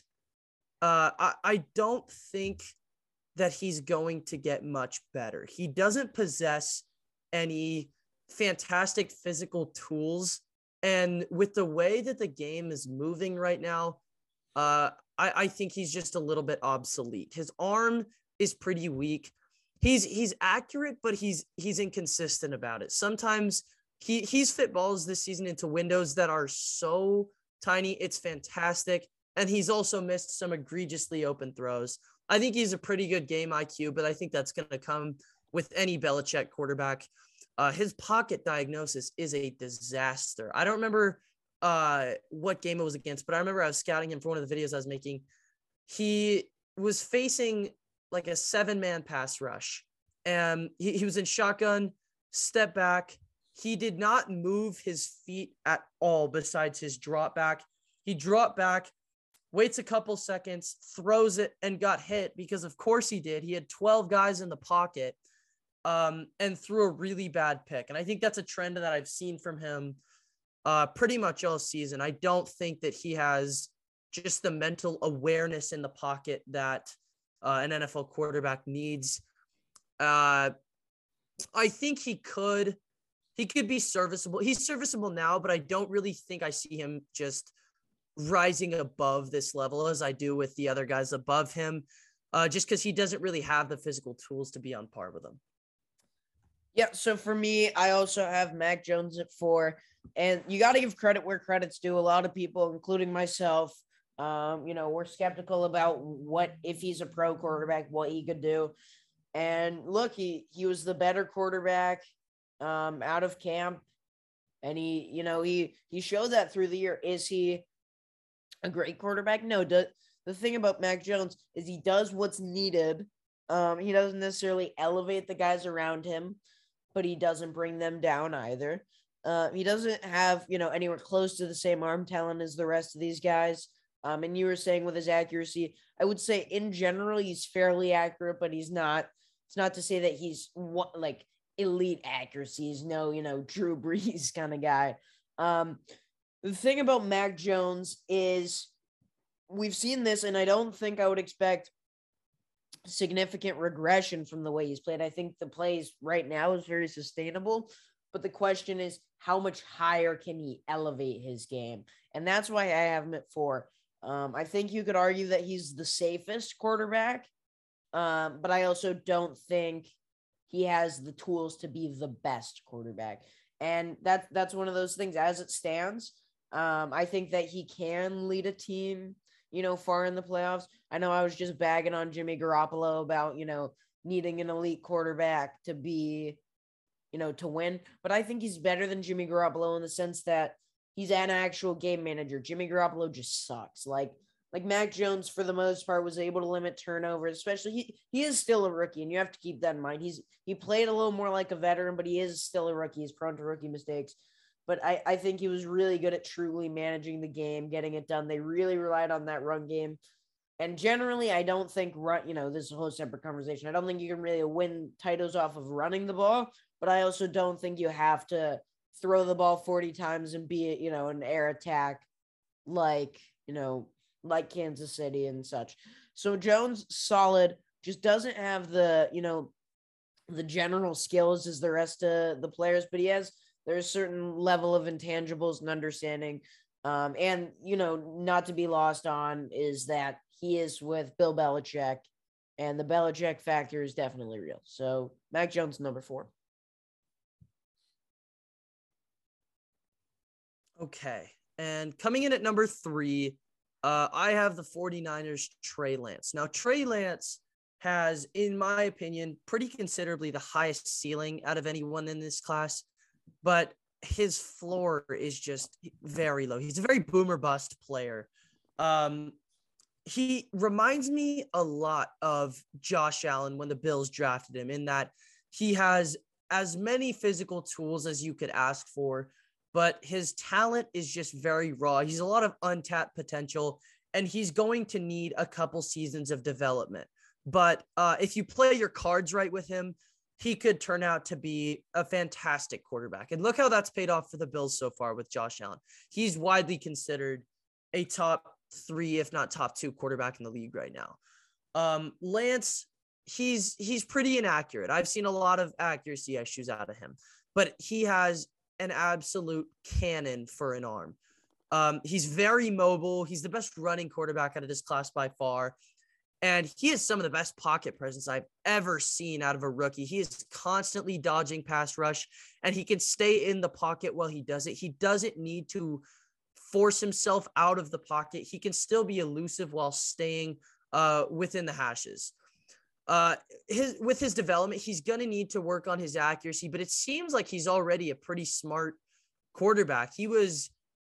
uh, I, I don't think that he's going to get much better. He doesn't possess any fantastic physical tools. And with the way that the game is moving right now, uh, I, I think he's just a little bit obsolete. His arm is pretty weak. He's he's accurate, but he's he's inconsistent about it. Sometimes he he's fit balls this season into windows that are so tiny, it's fantastic. And he's also missed some egregiously open throws. I think he's a pretty good game IQ, but I think that's going to come with any Belichick quarterback. Uh, his pocket diagnosis is a disaster. I don't remember uh, what game it was against, but I remember I was scouting him for one of the videos I was making. He was facing like a seven man pass rush, and he, he was in shotgun, step back. He did not move his feet at all besides his drop back. He dropped back, waits a couple seconds, throws it, and got hit because, of course, he did. He had 12 guys in the pocket um, and threw a really bad pick. And I think that's a trend that I've seen from him uh, pretty much all season. I don't think that he has just the mental awareness in the pocket that uh, an NFL quarterback needs. Uh, I think he could. He could be serviceable. He's serviceable now, but I don't really think I see him just rising above this level as I do with the other guys above him, uh, just because he doesn't really have the physical tools to be on par with them. Yeah, so for me, I also have Mac Jones at four, and you got to give credit where credit's due. A lot of people, including myself, um, you know, we're skeptical about what if he's a pro quarterback, what he could do. And look, he he was the better quarterback um, out of camp, and he, you know, he he showed that through the year. Is he a great quarterback? No. The thing about Mac Jones is he does what's needed. Um, he doesn't necessarily elevate the guys around him, but he doesn't bring them down either. Uh, he doesn't have, you know, anywhere close to the same arm talent as the rest of these guys. Um, and you were saying with his accuracy, I would say in general he's fairly accurate, but he's not. It's not to say that he's what like elite accuracy. He's no, you know, Drew Brees *laughs* kind of guy. Um, the thing about Mac Jones is we've seen this, and I don't think I would expect significant regression from the way he's played. I think the plays right now is very sustainable, but the question is how much higher can he elevate his game? And that's why I have him at four. Um, I think you could argue that he's the safest quarterback, um, but I also don't think he has the tools to be the best quarterback. And that that's one of those things as it stands. Um, I think that he can lead a team, you know, far in the playoffs. I know I was just bagging on Jimmy Garoppolo about, you know, needing an elite quarterback to be, you know, to win. But I think he's better than Jimmy Garoppolo in the sense that he's an actual game manager. Jimmy Garoppolo just sucks. Like like Mac Jones for the most part was able to limit turnovers, especially he, he is still a rookie, and you have to keep that in mind. He's he played a little more like a veteran, but he is still a rookie. He's prone to rookie mistakes. But I, I think he was really good at truly managing the game, getting it done. They really relied on that run game. And generally, I don't think run, you know, this is a whole separate conversation. I don't think you can really win titles off of running the ball, but I also don't think you have to throw the ball 40 times and be, you know, an air attack like, you know, like Kansas City and such. So Jones solid, just doesn't have the, you know, the general skills as the rest of the players, but he has there's a certain level of intangibles and understanding. Um, and you know, not to be lost on is that he is with Bill Belichick, and the Belichick factor is definitely real. So Mac Jones, number four. Okay. And coming in at number three, uh, I have the 49ers Trey Lance. Now, Trey Lance has, in my opinion, pretty considerably the highest ceiling out of anyone in this class, but his floor is just very low. He's a very boomer bust player. Um, he reminds me a lot of Josh Allen when the Bills drafted him, in that he has as many physical tools as you could ask for, but his talent is just very raw. He's a lot of untapped potential. and he's going to need a couple seasons of development. But uh, if you play your cards right with him, he could turn out to be a fantastic quarterback. And look how that's paid off for the Bills so far with Josh Allen. He's widely considered a top three, if not top two quarterback in the league right now. Um, Lance, he's he's pretty inaccurate. I've seen a lot of accuracy issues out of him, but he has an absolute cannon for an arm. Um, he's very mobile. He's the best running quarterback out of this class by far. And he has some of the best pocket presence I've ever seen out of a rookie. He is constantly dodging pass rush and he can stay in the pocket while he does it. He doesn't need to force himself out of the pocket. He can still be elusive while staying uh, within the hashes. Uh, his with his development, he's going to need to work on his accuracy, but it seems like he's already a pretty smart quarterback. He was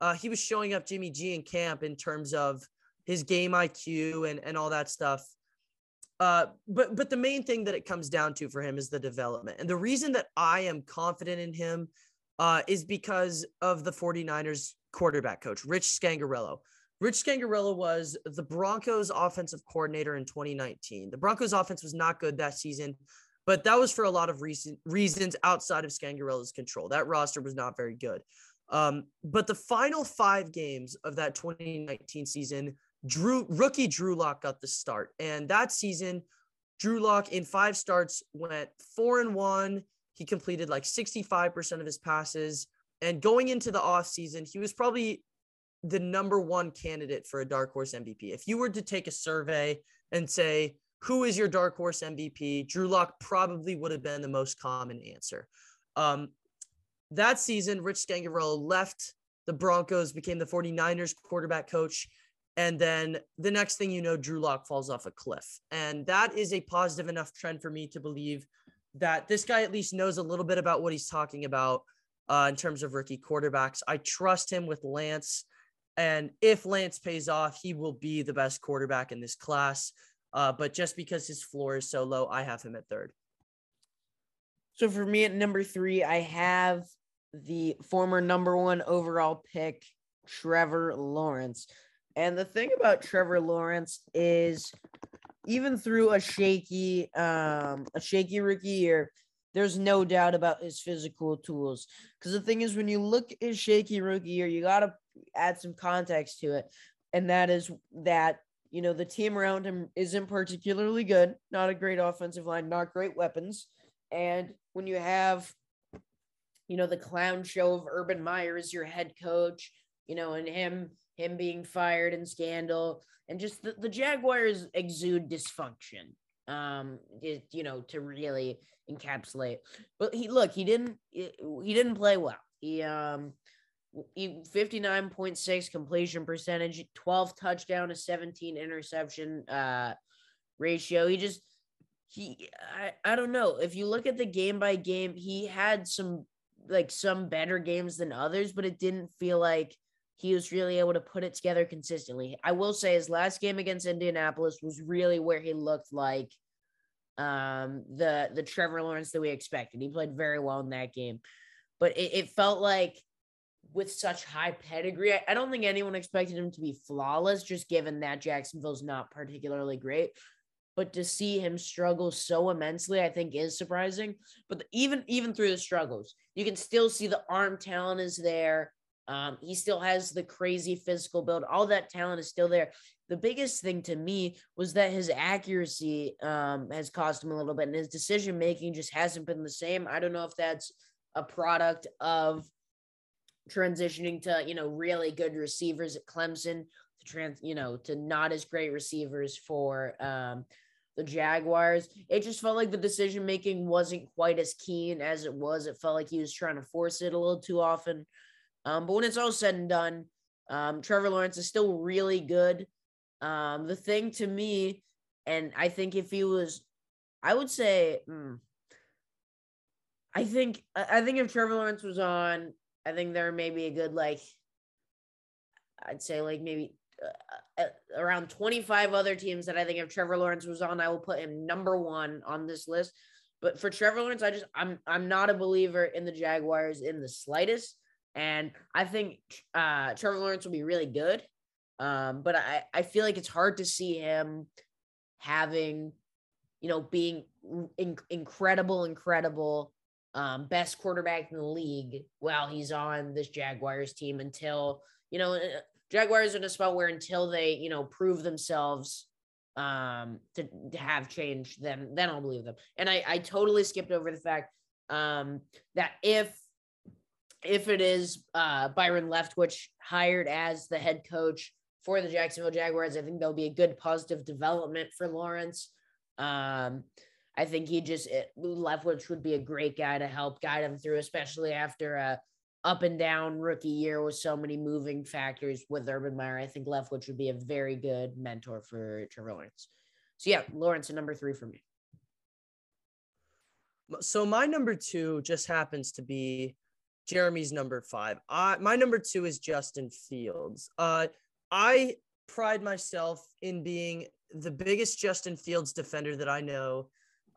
uh, he was showing up Jimmy G in camp in terms of his game IQ and, and all that stuff. Uh, but but the main thing that it comes down to for him is the development. And the reason that I am confident in him uh, is because of the 49ers quarterback coach, Rich Scangarello. Rich Scangarello was the Broncos offensive coordinator in 2019. The Broncos offense was not good that season, but that was for a lot of reason, reasons outside of Scangarello's control. That roster was not very good. Um, but the final five games of that 2019 season, Drew rookie Drew Lock got the start, and that season, Drew Lock in five starts went four and one. He completed like 65% of his passes. And going into the offseason, he was probably the number one candidate for a dark horse MVP. If you were to take a survey and say, who is your dark horse MVP? Drew Lock probably would have been the most common answer. Um, that season, Rich Scangarello left the Broncos, became the 49ers quarterback coach. And then the next thing you know, Drew Lock falls off a cliff. And that is a positive enough trend for me to believe that this guy at least knows a little bit about what he's talking about uh, in terms of rookie quarterbacks. I trust him with Lance. And if Lance pays off, he will be the best quarterback in this class. Uh, but just because his floor is so low, I have him at third. So for me at number three, I have the former number one overall pick, Trevor Lawrence. And the thing about Trevor Lawrence is even through a shaky um a shaky rookie year, there's no doubt about his physical tools. Because the thing is, when you look at his shaky rookie year, you gotta add some context to it. And that is that, you know, the team around him isn't particularly good, not a great offensive line, not great weapons. And when you have, you know, the clown show of Urban Meyer as your head coach, you know, and him him being fired and scandal, and just the, the Jaguars exude dysfunction. Um, it, you know, to really encapsulate. But he look, he didn't he didn't play well. He um he 59.6 completion percentage, 12 touchdown to 17 interception uh ratio. He just he I, I don't know if you look at the game by game he had some like some better games than others but it didn't feel like he was really able to put it together consistently. I will say his last game against indianapolis was really where he looked like um the the trevor lawrence that we expected. He played very well in that game. But it, it felt like with such high pedigree I, I don't think anyone expected him to be flawless just given that jacksonville's not particularly great. But to see him struggle so immensely i think is surprising. But even even through the struggles you can still see the arm talent is there um, he still has the crazy physical build all that talent is still there the biggest thing to me was that his accuracy um, has cost him a little bit and his decision making just hasn't been the same i don't know if that's a product of transitioning to you know really good receivers at clemson to trans you know to not as great receivers for um, the Jaguars. It just felt like the decision making wasn't quite as keen as it was. It felt like he was trying to force it a little too often. Um, but when it's all said and done, um, Trevor Lawrence is still really good. Um, the thing to me, and I think if he was, I would say, mm, I think I think if Trevor Lawrence was on, I think there may be a good like, I'd say like maybe uh, uh, around 25 other teams that I think if Trevor Lawrence was on, I will put him number one on this list. But for Trevor Lawrence, I just I'm I'm not a believer in the Jaguars in the slightest. And I think uh, Trevor Lawrence will be really good. Um, but I, I feel like it's hard to see him having, you know, being in, incredible, incredible, um, best quarterback in the league while he's on this Jaguars team until, you know, uh, Jaguars are in a spot where until they, you know, prove themselves um to, to have changed, then then I'll believe them. And I, I totally skipped over the fact um that if if it is uh Byron Leftwich hired as the head coach for the Jacksonville Jaguars, I think there'll be a good positive development for Lawrence. Um I think he just it, Leftwich would be a great guy to help guide him through, especially after a up and down rookie year with so many moving factors with Urban Meyer. I think Leftwich would be a very good mentor for Trevor Lawrence. So yeah, Lawrence number three for me. So my number two just happens to be Jeremy's number five. Uh, my number two is Justin Fields. Uh, I pride myself in being the biggest Justin Fields defender that I know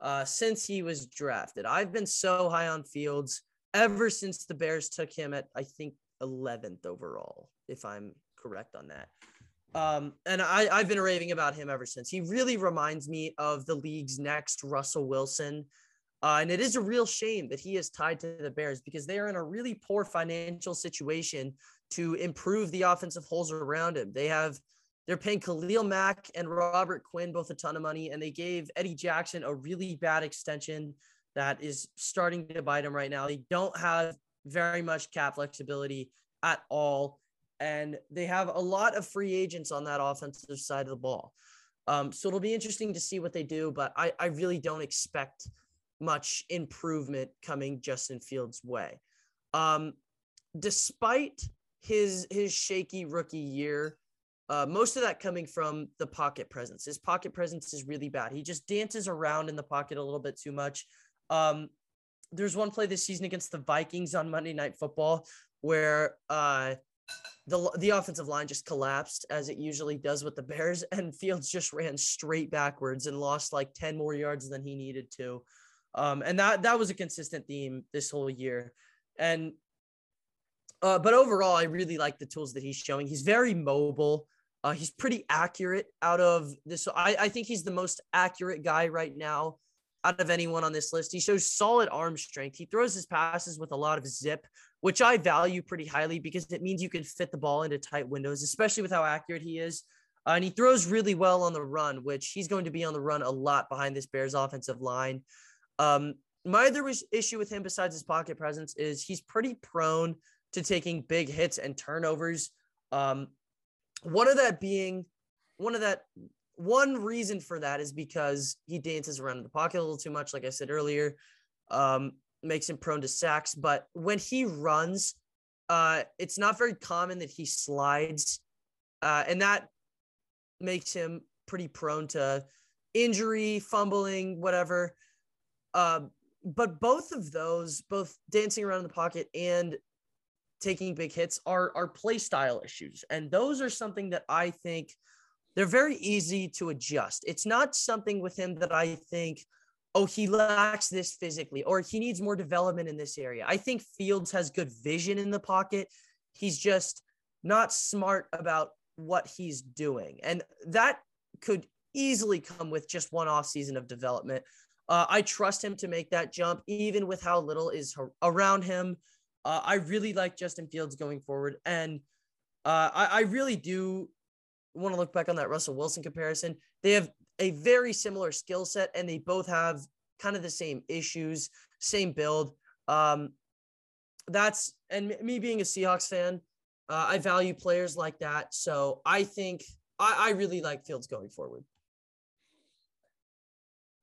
uh, since he was drafted. I've been so high on Fields ever since the Bears took him at I think 11th overall, if I'm correct on that. Um, and I, I've been raving about him ever since. He really reminds me of the league's next Russell Wilson. Uh, and it is a real shame that he is tied to the Bears because they are in a really poor financial situation to improve the offensive holes around him. They have they're paying Khalil Mack and Robert Quinn both a ton of money, and they gave Eddie Jackson a really bad extension that is starting to bite him right now. They don't have very much cap flexibility at all. And they have a lot of free agents on that offensive side of the ball. Um, so it'll be interesting to see what they do, but I, I really don't expect much improvement coming Justin Fields' way. Um, despite his his shaky rookie year, uh, most of that coming from the pocket presence. His pocket presence is really bad. He just dances around in the pocket a little bit too much. Um, there's one play this season against the Vikings on Monday Night Football where uh, the the offensive line just collapsed as it usually does with the Bears, *laughs* and Fields just ran straight backwards and lost like ten more yards than he needed to. Um, and that that was a consistent theme this whole year. And uh, but overall, I really like the tools that he's showing. He's very mobile. Uh, he's pretty accurate out of this. I, I think he's the most accurate guy right now out of anyone on this list. He shows solid arm strength. He throws his passes with a lot of zip, which I value pretty highly because it means you can fit the ball into tight windows, especially with how accurate he is. Uh, and he throws really well on the run, which he's going to be on the run a lot behind this Bears offensive line. Um, my other issue with him, besides his pocket presence, is he's pretty prone to taking big hits and turnovers. Um, one of that being one of that one reason for that is because he dances around in the pocket a little too much, like I said earlier, um, makes him prone to sacks. But when he runs, uh, it's not very common that he slides, uh, and that makes him pretty prone to injury, fumbling, whatever. Uh, but both of those, both dancing around in the pocket and taking big hits, are are play style issues, and those are something that I think – they're very easy to adjust. It's not something with him that I think, oh, he lacks this physically or he needs more development in this area. I think Fields has good vision in the pocket. He's just not smart about what he's doing. And that could easily come with just one off season of development. Uh, I trust him to make that jump, even with how little is around him. Uh, I really like Justin Fields going forward. And uh, I, I really do want to look back on that Russell Wilson comparison, they have a very similar skill set and they both have kind of the same issues, same build. Um, that's and me being a Seahawks fan, uh, I value players like that. So I think I, I really like Fields going forward.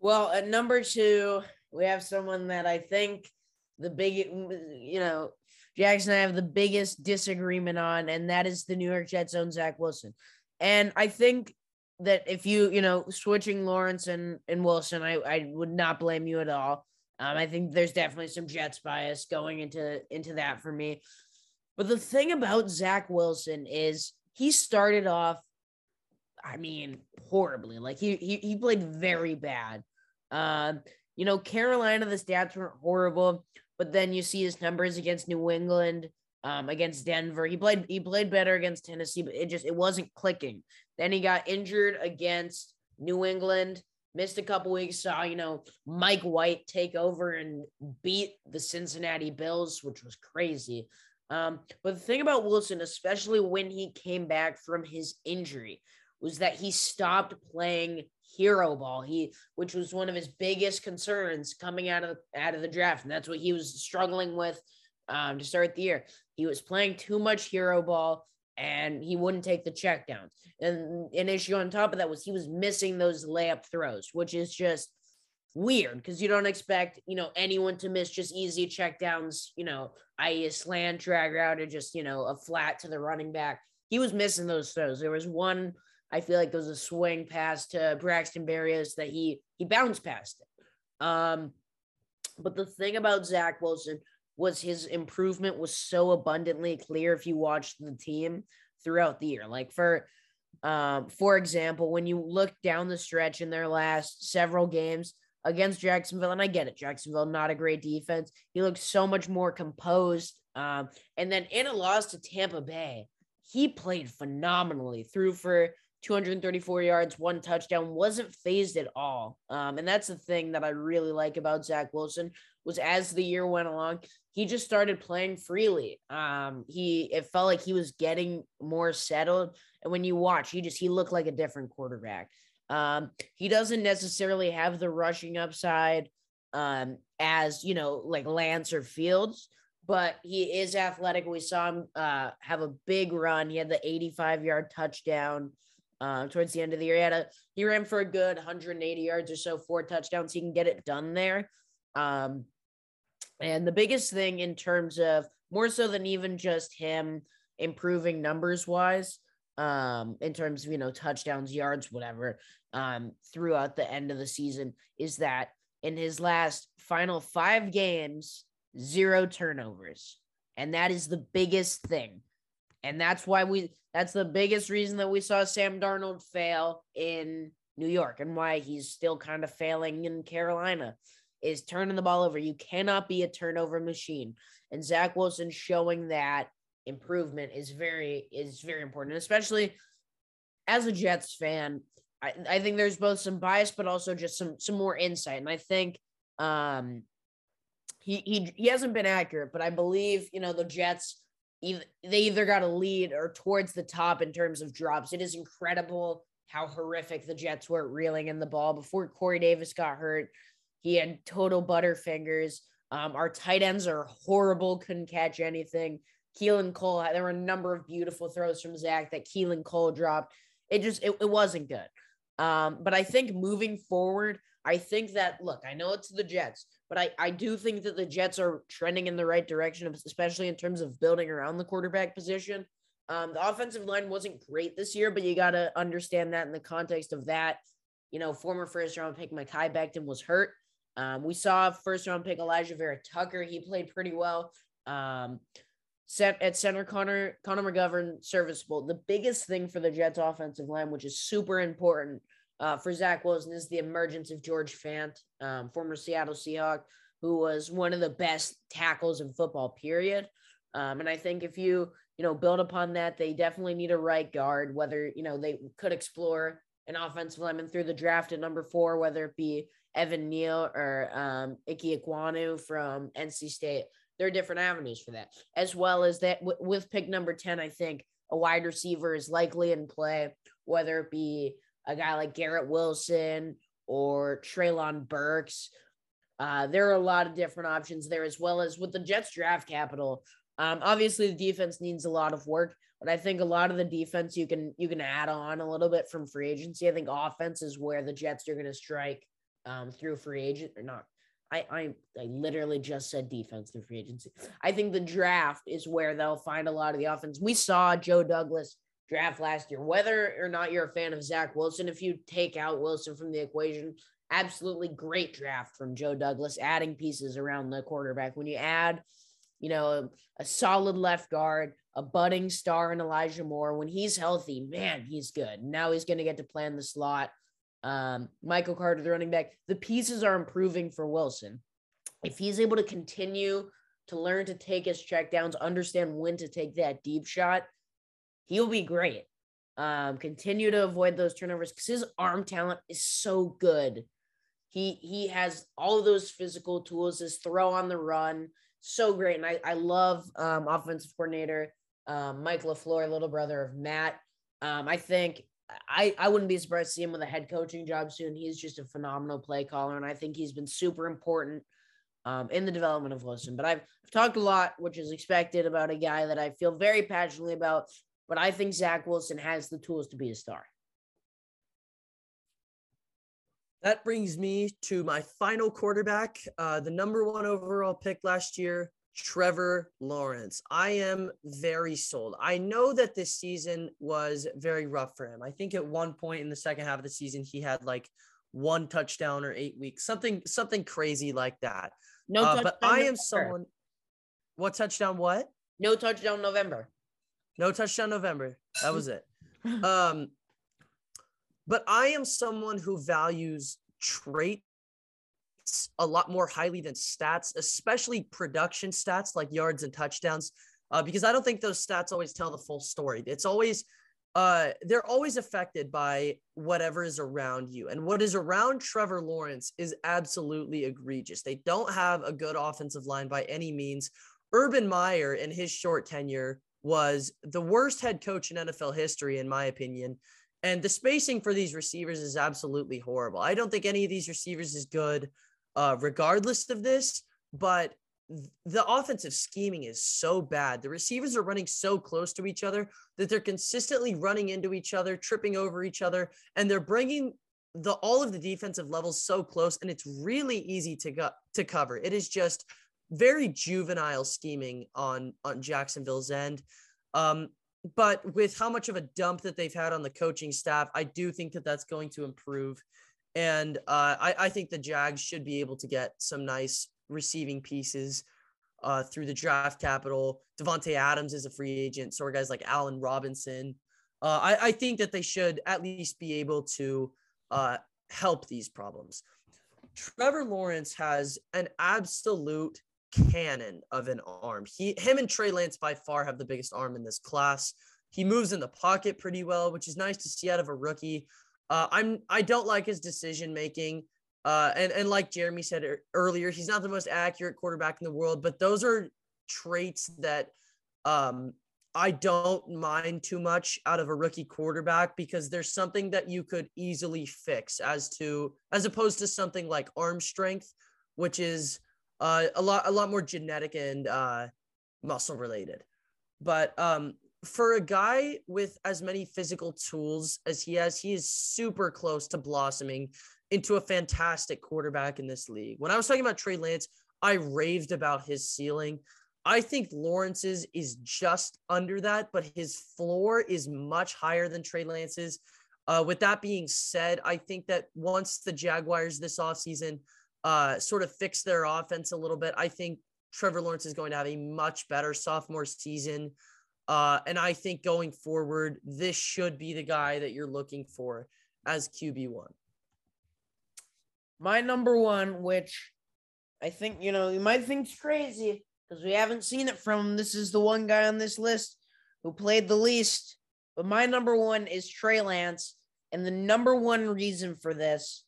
Well, at number two, we have someone that I think the big, you know, Jackson and I have the biggest disagreement on, and that is the New York Jets own Zach Wilson. And I think that if you, you know, switching Lawrence and, and Wilson, I, I would not blame you at all. Um, I think there's definitely some Jets bias going into into that for me. But the thing about Zach Wilson is he started off, I mean, horribly. Like he he, he played very bad. Um, you know, Carolina, the stats weren't horrible, but then you see his numbers against New England um, against Denver. He played he played better against Tennessee, but it just it wasn't clicking. Then he got injured against New England, missed a couple weeks, saw, you know, Mike White take over and beat the Cincinnati Bills, which was crazy. Um, but the thing about Wilson, especially when he came back from his injury, was that he stopped playing hero ball. He, which was one of his biggest concerns coming out of out of the draft, and that's what he was struggling with um, to start the year. He was playing too much hero ball, and he wouldn't take the checkdowns. And an issue on top of that was he was missing those layup throws, which is just weird because you don't expect you know anyone to miss just easy checkdowns. You know, i.e. a slant drag route or just you know a flat to the running back. He was missing those throws. There was one I feel like there was a swing pass to Braxton Berrios that he he bounced past it. Um, but the thing about Zach Wilson was his improvement was so abundantly clear if you watched the team throughout the year. Like for um, for example, when you look down the stretch in their last several games against Jacksonville, and I get it, Jacksonville not a great defense. He looked so much more composed. Um, and then in a loss to Tampa Bay, he played phenomenally. Threw for 234 yards, one touchdown, wasn't phased at all. Um, and that's the thing that I really like about Zach Wilson was as the year went along, he just started playing freely. Um, he it felt like he was getting more settled. And when you watch, he just he looked like a different quarterback. Um, he doesn't necessarily have the rushing upside um as you know, like Lance or Fields, but he is athletic. We saw him uh have a big run. He had the 85 yard touchdown uh, towards the end of the year. He had a he ran for a good 180 yards or so, four touchdowns. He can get it done there. Um, and the biggest thing in terms of more so than even just him improving numbers wise, um, in terms of you know touchdowns, yards, whatever, um, throughout the end of the season, is that in his last final five games, zero turnovers, and that is the biggest thing. And that's why we that's the biggest reason that we saw Sam Darnold fail in New York and why he's still kind of failing in Carolina is turning the ball over. You cannot be a turnover machine. And Zach Wilson showing that improvement is very is very important, especially as a Jets fan. I, I think there's both some bias, but also just some some more insight. And I think um he he he hasn't been accurate, but I believe you know the Jets either they either got a lead or towards the top in terms of drops. It is incredible how horrific the Jets were reeling in the ball before Corey Davis got hurt. He had total butterfingers. Um, our tight ends are horrible, couldn't catch anything. Keelan Cole, there were a number of beautiful throws from Zach that Keelan Cole dropped. It just it, it wasn't good. Um, but I think moving forward, I think that look, I know it's the Jets, but I, I do think that the Jets are trending in the right direction, especially in terms of building around the quarterback position. Um, the offensive line wasn't great this year, but you got to understand that in the context of that. You know, former first round pick Mekhi Becton was hurt. Um, we saw first round pick Elijah Vera Tucker. He played pretty well. Um, set at center, Connor Connor McGovern serviceable. The biggest thing for the Jets offensive line, which is super important uh, for Zach Wilson is the emergence of George Fant, um, former Seattle Seahawk, who was one of the best tackles in football, period. Um, and I think if you, you know, build upon that, they definitely need a right guard, whether, you know, they could explore an offensive lineman through the draft at number four, whether it be Evan Neal or um, Ike from NC State. There are different avenues for that, as well as that w- with pick number 10, I think a wide receiver is likely in play, whether it be a guy like Garrett Wilson or Treylon Burks. Uh, there are a lot of different options there, as well as with the Jets draft capital. Um, obviously, the defense needs a lot of work, but I think a lot of the defense you can you can add on a little bit from free agency. I think offense is where the Jets are going to strike um, through free agent or not. I, I I literally just said defense through free agency. I think the draft is where they'll find a lot of the offense. We saw Joe Douglas draft last year. Whether or not you're a fan of Zach Wilson, if you take out Wilson from the equation, absolutely great draft from Joe Douglas, adding pieces around the quarterback. When you add, you know, a, a solid left guard, a budding star in Elijah Moore, when he's healthy, man, he's good. Now he's going to get to play in the slot. Um, Michael Carter, the running back, the pieces are improving for Wilson. If he's able to continue to learn to take his checkdowns, understand when to take that deep shot, he'll be great. Um, continue to avoid those turnovers because his arm talent is so good. He he has all of those physical tools, his throw on the run, so great. And I, I love um, offensive coordinator um, Mike LaFleur, little brother of Matt. Um, I think I, I wouldn't be surprised to see him with a head coaching job soon. He's just a phenomenal play caller, and I think he's been super important um, in the development of Wilson. But I've, I've talked a lot, which is expected, about a guy that I feel very passionately about. But I think Zach Wilson has the tools to be a star. That brings me to my final quarterback, uh, the number one overall pick last year, Trevor Lawrence. I am very sold. I know that this season was very rough for him. I think at one point in the second half of the season, he had like one touchdown or eight weeks, something something crazy like that. No, uh, but I am November. someone. What touchdown? What? No touchdown November. No touchdown November. That was it. *laughs* um, but I am someone who values trait a lot more highly than stats, especially production stats like yards and touchdowns, uh, because I don't think those stats always tell the full story. It's always uh, they're always affected by whatever is around you. And what is around Trevor Lawrence is absolutely egregious. They don't have a good offensive line by any means. Urban Meyer, in his short tenure, was the worst head coach in NFL history, in my opinion. And the spacing for these receivers is absolutely horrible. I don't think any of these receivers is good uh, regardless of this. But the offensive scheming is so bad. The receivers are running so close to each other that they're consistently running into each other, tripping over each other, and they're bringing the all of the defensive levels so close and it's really easy to go, to cover. It is just very juvenile scheming on on Jacksonville's end. Um, but with how much of a dump that they've had on the coaching staff, I do think that that's going to improve. And uh, I, I think the Jags should be able to get some nice receiving pieces uh, through the draft capital. Davante Adams is a free agent. So are guys like Allen Robinson. Uh, I, I, think that they should at least be able to uh, help these problems. Trevor Lawrence has an absolute cannon of an arm. He, him, and Trey Lance by far have the biggest arm in this class. He moves in the pocket pretty well, which is nice to see out of a rookie. Uh, I'm I don't like his decision making. Uh, and and like Jeremy said earlier, he's not the most accurate quarterback in the world, but those are traits that um, I don't mind too much out of a rookie quarterback because there's something that you could easily fix as to as opposed to something like arm strength, which is uh, a lot a lot more genetic and uh, muscle related. But um, for a guy with as many physical tools as he has, he is super close to blossoming into a fantastic quarterback in this league. When I was talking about Trey Lance, I raved about his ceiling. I think Lawrence's is just under that, but his floor is much higher than Trey Lance's. Uh, with that being said, I think that once the Jaguars this offseason uh, sort of fix their offense a little bit, I think Trevor Lawrence is going to have a much better sophomore season. Uh, and I think going forward, this should be the guy that you're looking for as QB1. My number one, which I think, you know, you might think is crazy because we haven't seen it from this is the one guy on this list who played the least. But my number one is Trey Lance. And the number one reason for this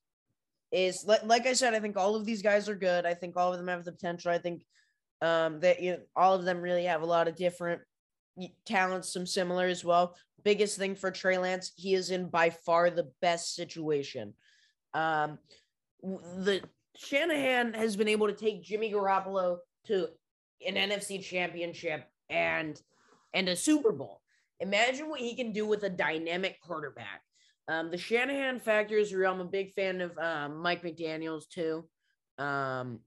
is like, like I said, I think all of these guys are good. I think all of them have the potential. I think um, that you know, all of them really have a lot of different talents, some similar as well. Biggest thing for Trey Lance, he is in by far the best situation. Um, the Shanahan has been able to take Jimmy Garoppolo to an NFC championship and and a Super Bowl. Imagine what he can do with a dynamic quarterback. Um, the Shanahan factor is real. I'm a big fan of um, Mike McDaniels too, um,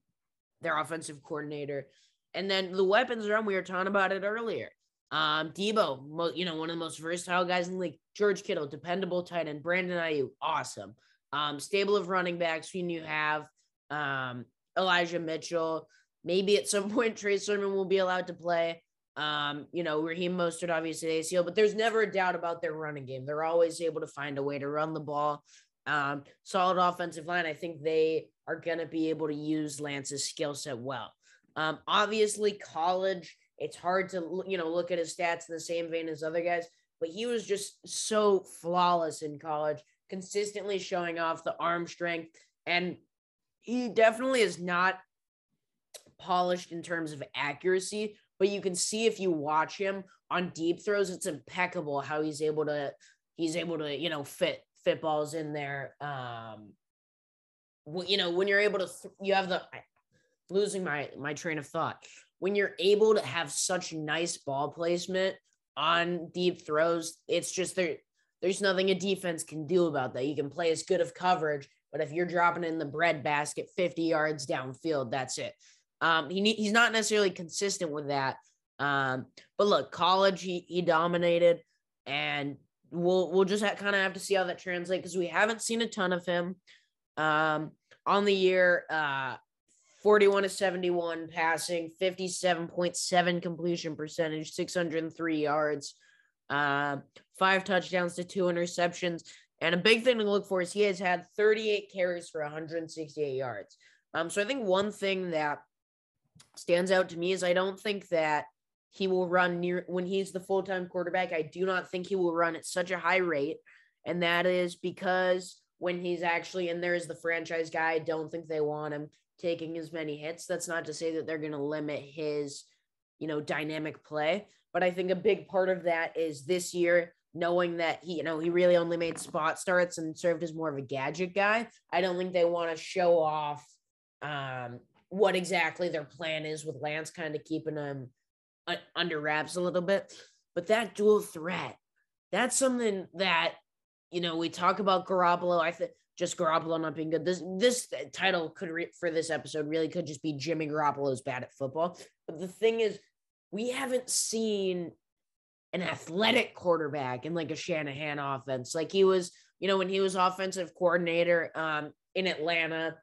their offensive coordinator. And then the weapons around. We were talking about it earlier. Um, Deebo, you know, one of the most versatile guys in the league. George Kittle, dependable tight end. Brandon Aiyuk, awesome. Um, stable of running backs. When you have um, Elijah Mitchell, maybe at some *laughs* point Trey Sermon will be allowed to play. Um, you know, Raheem Mostert obviously ACL, but there's never a doubt about their running game. They're always able to find a way to run the ball. Um, solid offensive line. I think they are going to be able to use Lance's skill set well. Um, obviously, college, it's hard to you know look at his stats in the same vein as other guys, but he was just so flawless in college, consistently showing off the arm strength, and he definitely is not polished in terms of accuracy, but you can see if you watch him on deep throws, it's impeccable how he's able to he's able to you know fit fit balls in there. Um, you know when you're able to th- you have the losing my my train of thought. When you're able to have such nice ball placement on deep throws it's just there there's nothing a defense can do about that. You can play as good of coverage but if you're dropping in the bread basket 50 yards downfield that's it um he he's not necessarily consistent with that um but look college he he dominated and we'll we'll just ha- kind of have to see how that translates because we haven't seen a ton of him um on the year uh 41 to 71 passing, 57.7 completion percentage, 603 yards, uh, five touchdowns to two interceptions. And a big thing to look for is he has had 38 carries for 168 yards. Um, so I think one thing that stands out to me is I don't think that he will run near when he's the full time quarterback. I do not think he will run at such a high rate. And that is because when he's actually in there as the franchise guy, I don't think they want him taking as many hits. That's not to say that they're going to limit his, you know, dynamic play, but I think a big part of that is this year knowing that he, you know, he really only made spot starts and served as more of a gadget guy. I don't think they want to show off um, what exactly their plan is with Lance kind of keeping him under wraps a little bit. But that dual threat, that's something that, you know, we talk about Garoppolo. I think just Garoppolo not being good. This this title could re- for this episode really could just be Jimmy Garoppolo's bad at football. But the thing is, we haven't seen an athletic quarterback in like a Shanahan offense. Like he was, you know, when he was offensive coordinator um, in Atlanta.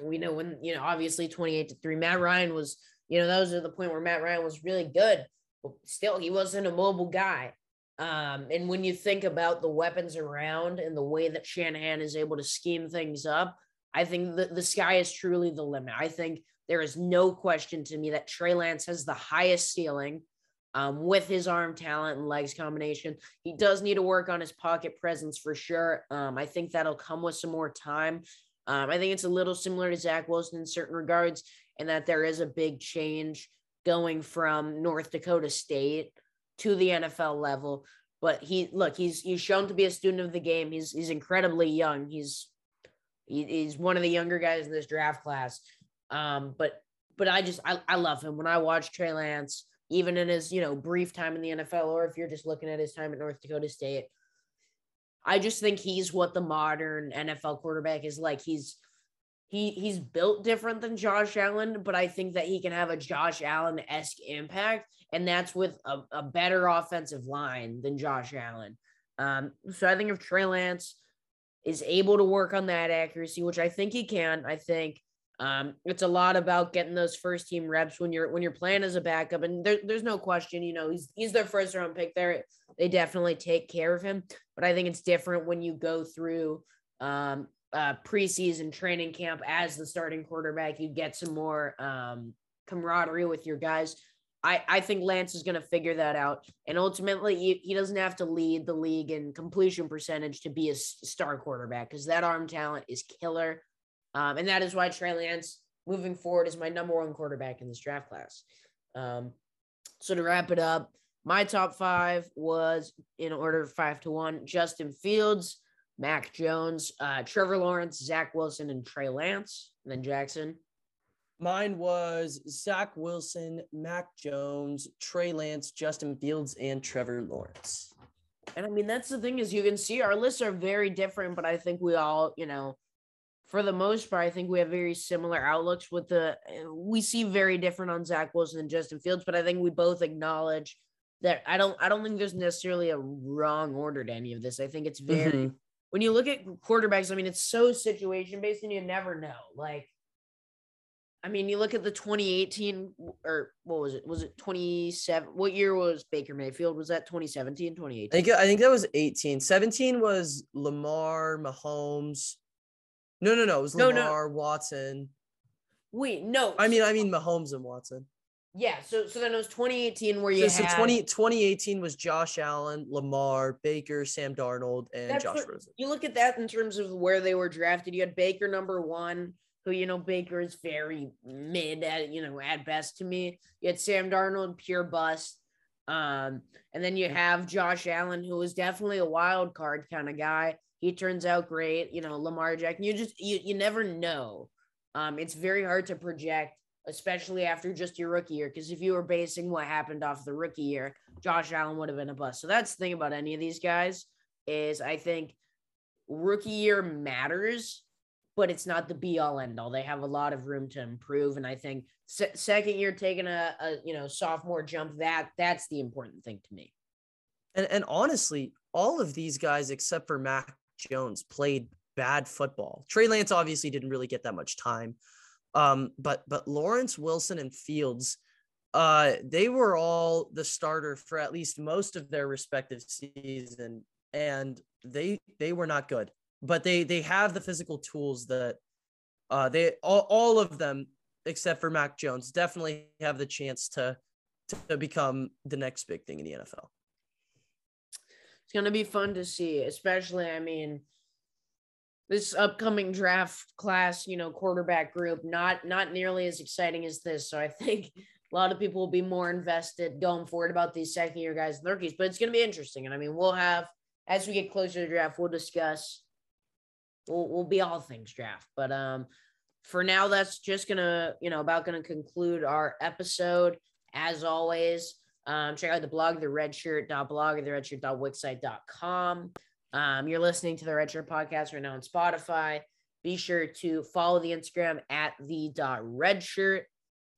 We know when you know obviously twenty eight to three. Matt Ryan was, you know, that was at the point where Matt Ryan was really good, but still he wasn't a mobile guy. Um, and when you think about the weapons around and the way that Shanahan is able to scheme things up, I think the, the sky is truly the limit. I think there is no question to me that Trey Lance has the highest ceiling um, with his arm talent and legs combination. He does need to work on his pocket presence for sure. Um, I think that'll come with some more time. Um, I think it's a little similar to Zach Wilson in certain regards, and that there is a big change going from North Dakota State to the NFL level. But he look, he's he's shown to be a student of the game. He's he's incredibly young. He's he, he's one of the younger guys in this draft class. Um, but but I just I, I love him. When I watch Trey Lance, even in his you know brief time in the NFL, or if you're just looking at his time at North Dakota State, I just think he's what the modern NFL quarterback is like. He's he he's built different than Josh Allen, but I think that he can have a Josh Allen esque impact, and that's with a, a, better offensive line than Josh Allen. Um, so I think if Trey Lance is able to work on that accuracy, which I think he can, I think um, it's a lot about getting those first team reps when you're when you're playing as a backup, and there, there's no question, you know, he's he's their first round pick. There, they definitely take care of him, but I think it's different when you go through um, uh, preseason training camp as the starting quarterback. You get some more um, camaraderie with your guys. I, I think Lance is going to figure that out. And ultimately, he, he doesn't have to lead the league in completion percentage to be a star quarterback because that arm talent is killer. Um, and that is why Trey Lance, moving forward, is my number one quarterback in this draft class. Um, so to wrap it up, my top five was in order five to one Justin Fields, Mac Jones, uh, Trevor Lawrence, Zach Wilson, and Trey Lance. And then Jackson. Mine was Zach Wilson, Mac Jones, Trey Lance, Justin Fields, and Trevor Lawrence. And I mean, that's the thing is you can see our lists are very different, but I think we all, you know, for the most part, I think we have very similar outlooks with the we see very different on Zach Wilson and Justin Fields, but I think we both acknowledge that I don't I don't think there's necessarily a wrong order to any of this. I think it's very mm-hmm when you look at quarterbacks, I mean, it's so situation based and you never know. Like, I mean, you look at the 2018 or what was it? Was it 27? What year was Baker Mayfield? Was that 2017, 2018? I think, I think that was 18. 17 was Lamar, Mahomes. No, no, no. It was Lamar, no, no. Watson. Wait, no. I mean, I mean Mahomes and Watson. Yeah, so so then it was 2018 where you So, so 20, 2018 was Josh Allen, Lamar, Baker, Sam Darnold, and That's Josh what- Rosen. you look at that in terms of where they were drafted. You had Baker number one, who you know Baker is very mid at you know at best to me. You had Sam Darnold, pure bust. Um, and then you have Josh Allen, who was definitely a wild card kind of guy. He turns out great. You know, Lamar Jackson. You just you you never know. Um, it's very hard to project, especially after just your rookie year. Because if you were basing what happened off the rookie year, Josh Allen would have been a bust. So that's the thing about any of these guys is I think rookie year matters, but it's not the be all end all. They have a lot of room to improve, and I think se- second year taking a, a you know sophomore jump that that's the important thing to me. And and honestly, all of these guys except for Mac Jones played bad football. Trey Lance obviously didn't really get that much time. Um, but but Lawrence Wilson and Fields, uh, they were all the starter for at least most of their respective season, and they they were not good. But they they have the physical tools that uh they all, all of them except for Mac Jones definitely have the chance to to become the next big thing in the NFL. It's gonna be fun to see, especially I mean this upcoming draft class, you know, quarterback group, not not nearly as exciting as this. So I think a lot of people will be more invested going forward about these second year guys and rookies, but it's gonna be interesting. And I mean, we'll have as we get closer to draft, we'll discuss we'll we'll be all things draft. But um for now, that's just gonna, you know, about gonna conclude our episode. As always, um, check out the blog, the redshirt.blog or the redshirt.wixsite.com. Um, you're listening to the Redshirt podcast right now on Spotify. Be sure to follow the Instagram at the redshirt.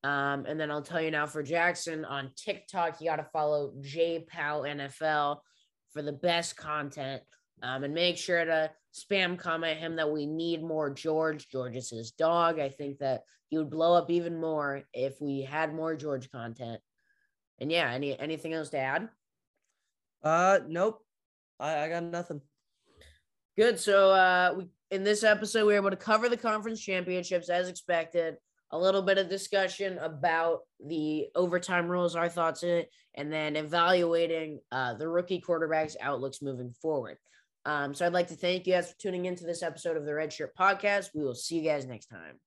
Um, and then I'll tell you now for Jackson on TikTok, you got to follow JPowNFL for the best content. Um, and make sure to spam comment him that we need more George. George is his dog. I think that he would blow up even more if we had more George content. And yeah, any anything else to add? Uh, nope. I, I got nothing. Good. So uh we in this episode we were able to cover the conference championships as expected. A little bit of discussion about the overtime rules, our thoughts in it, and then evaluating uh, the rookie quarterbacks' outlooks moving forward. Um, so I'd like to thank you guys for tuning into this episode of the Red Shirt Podcast. We will see you guys next time.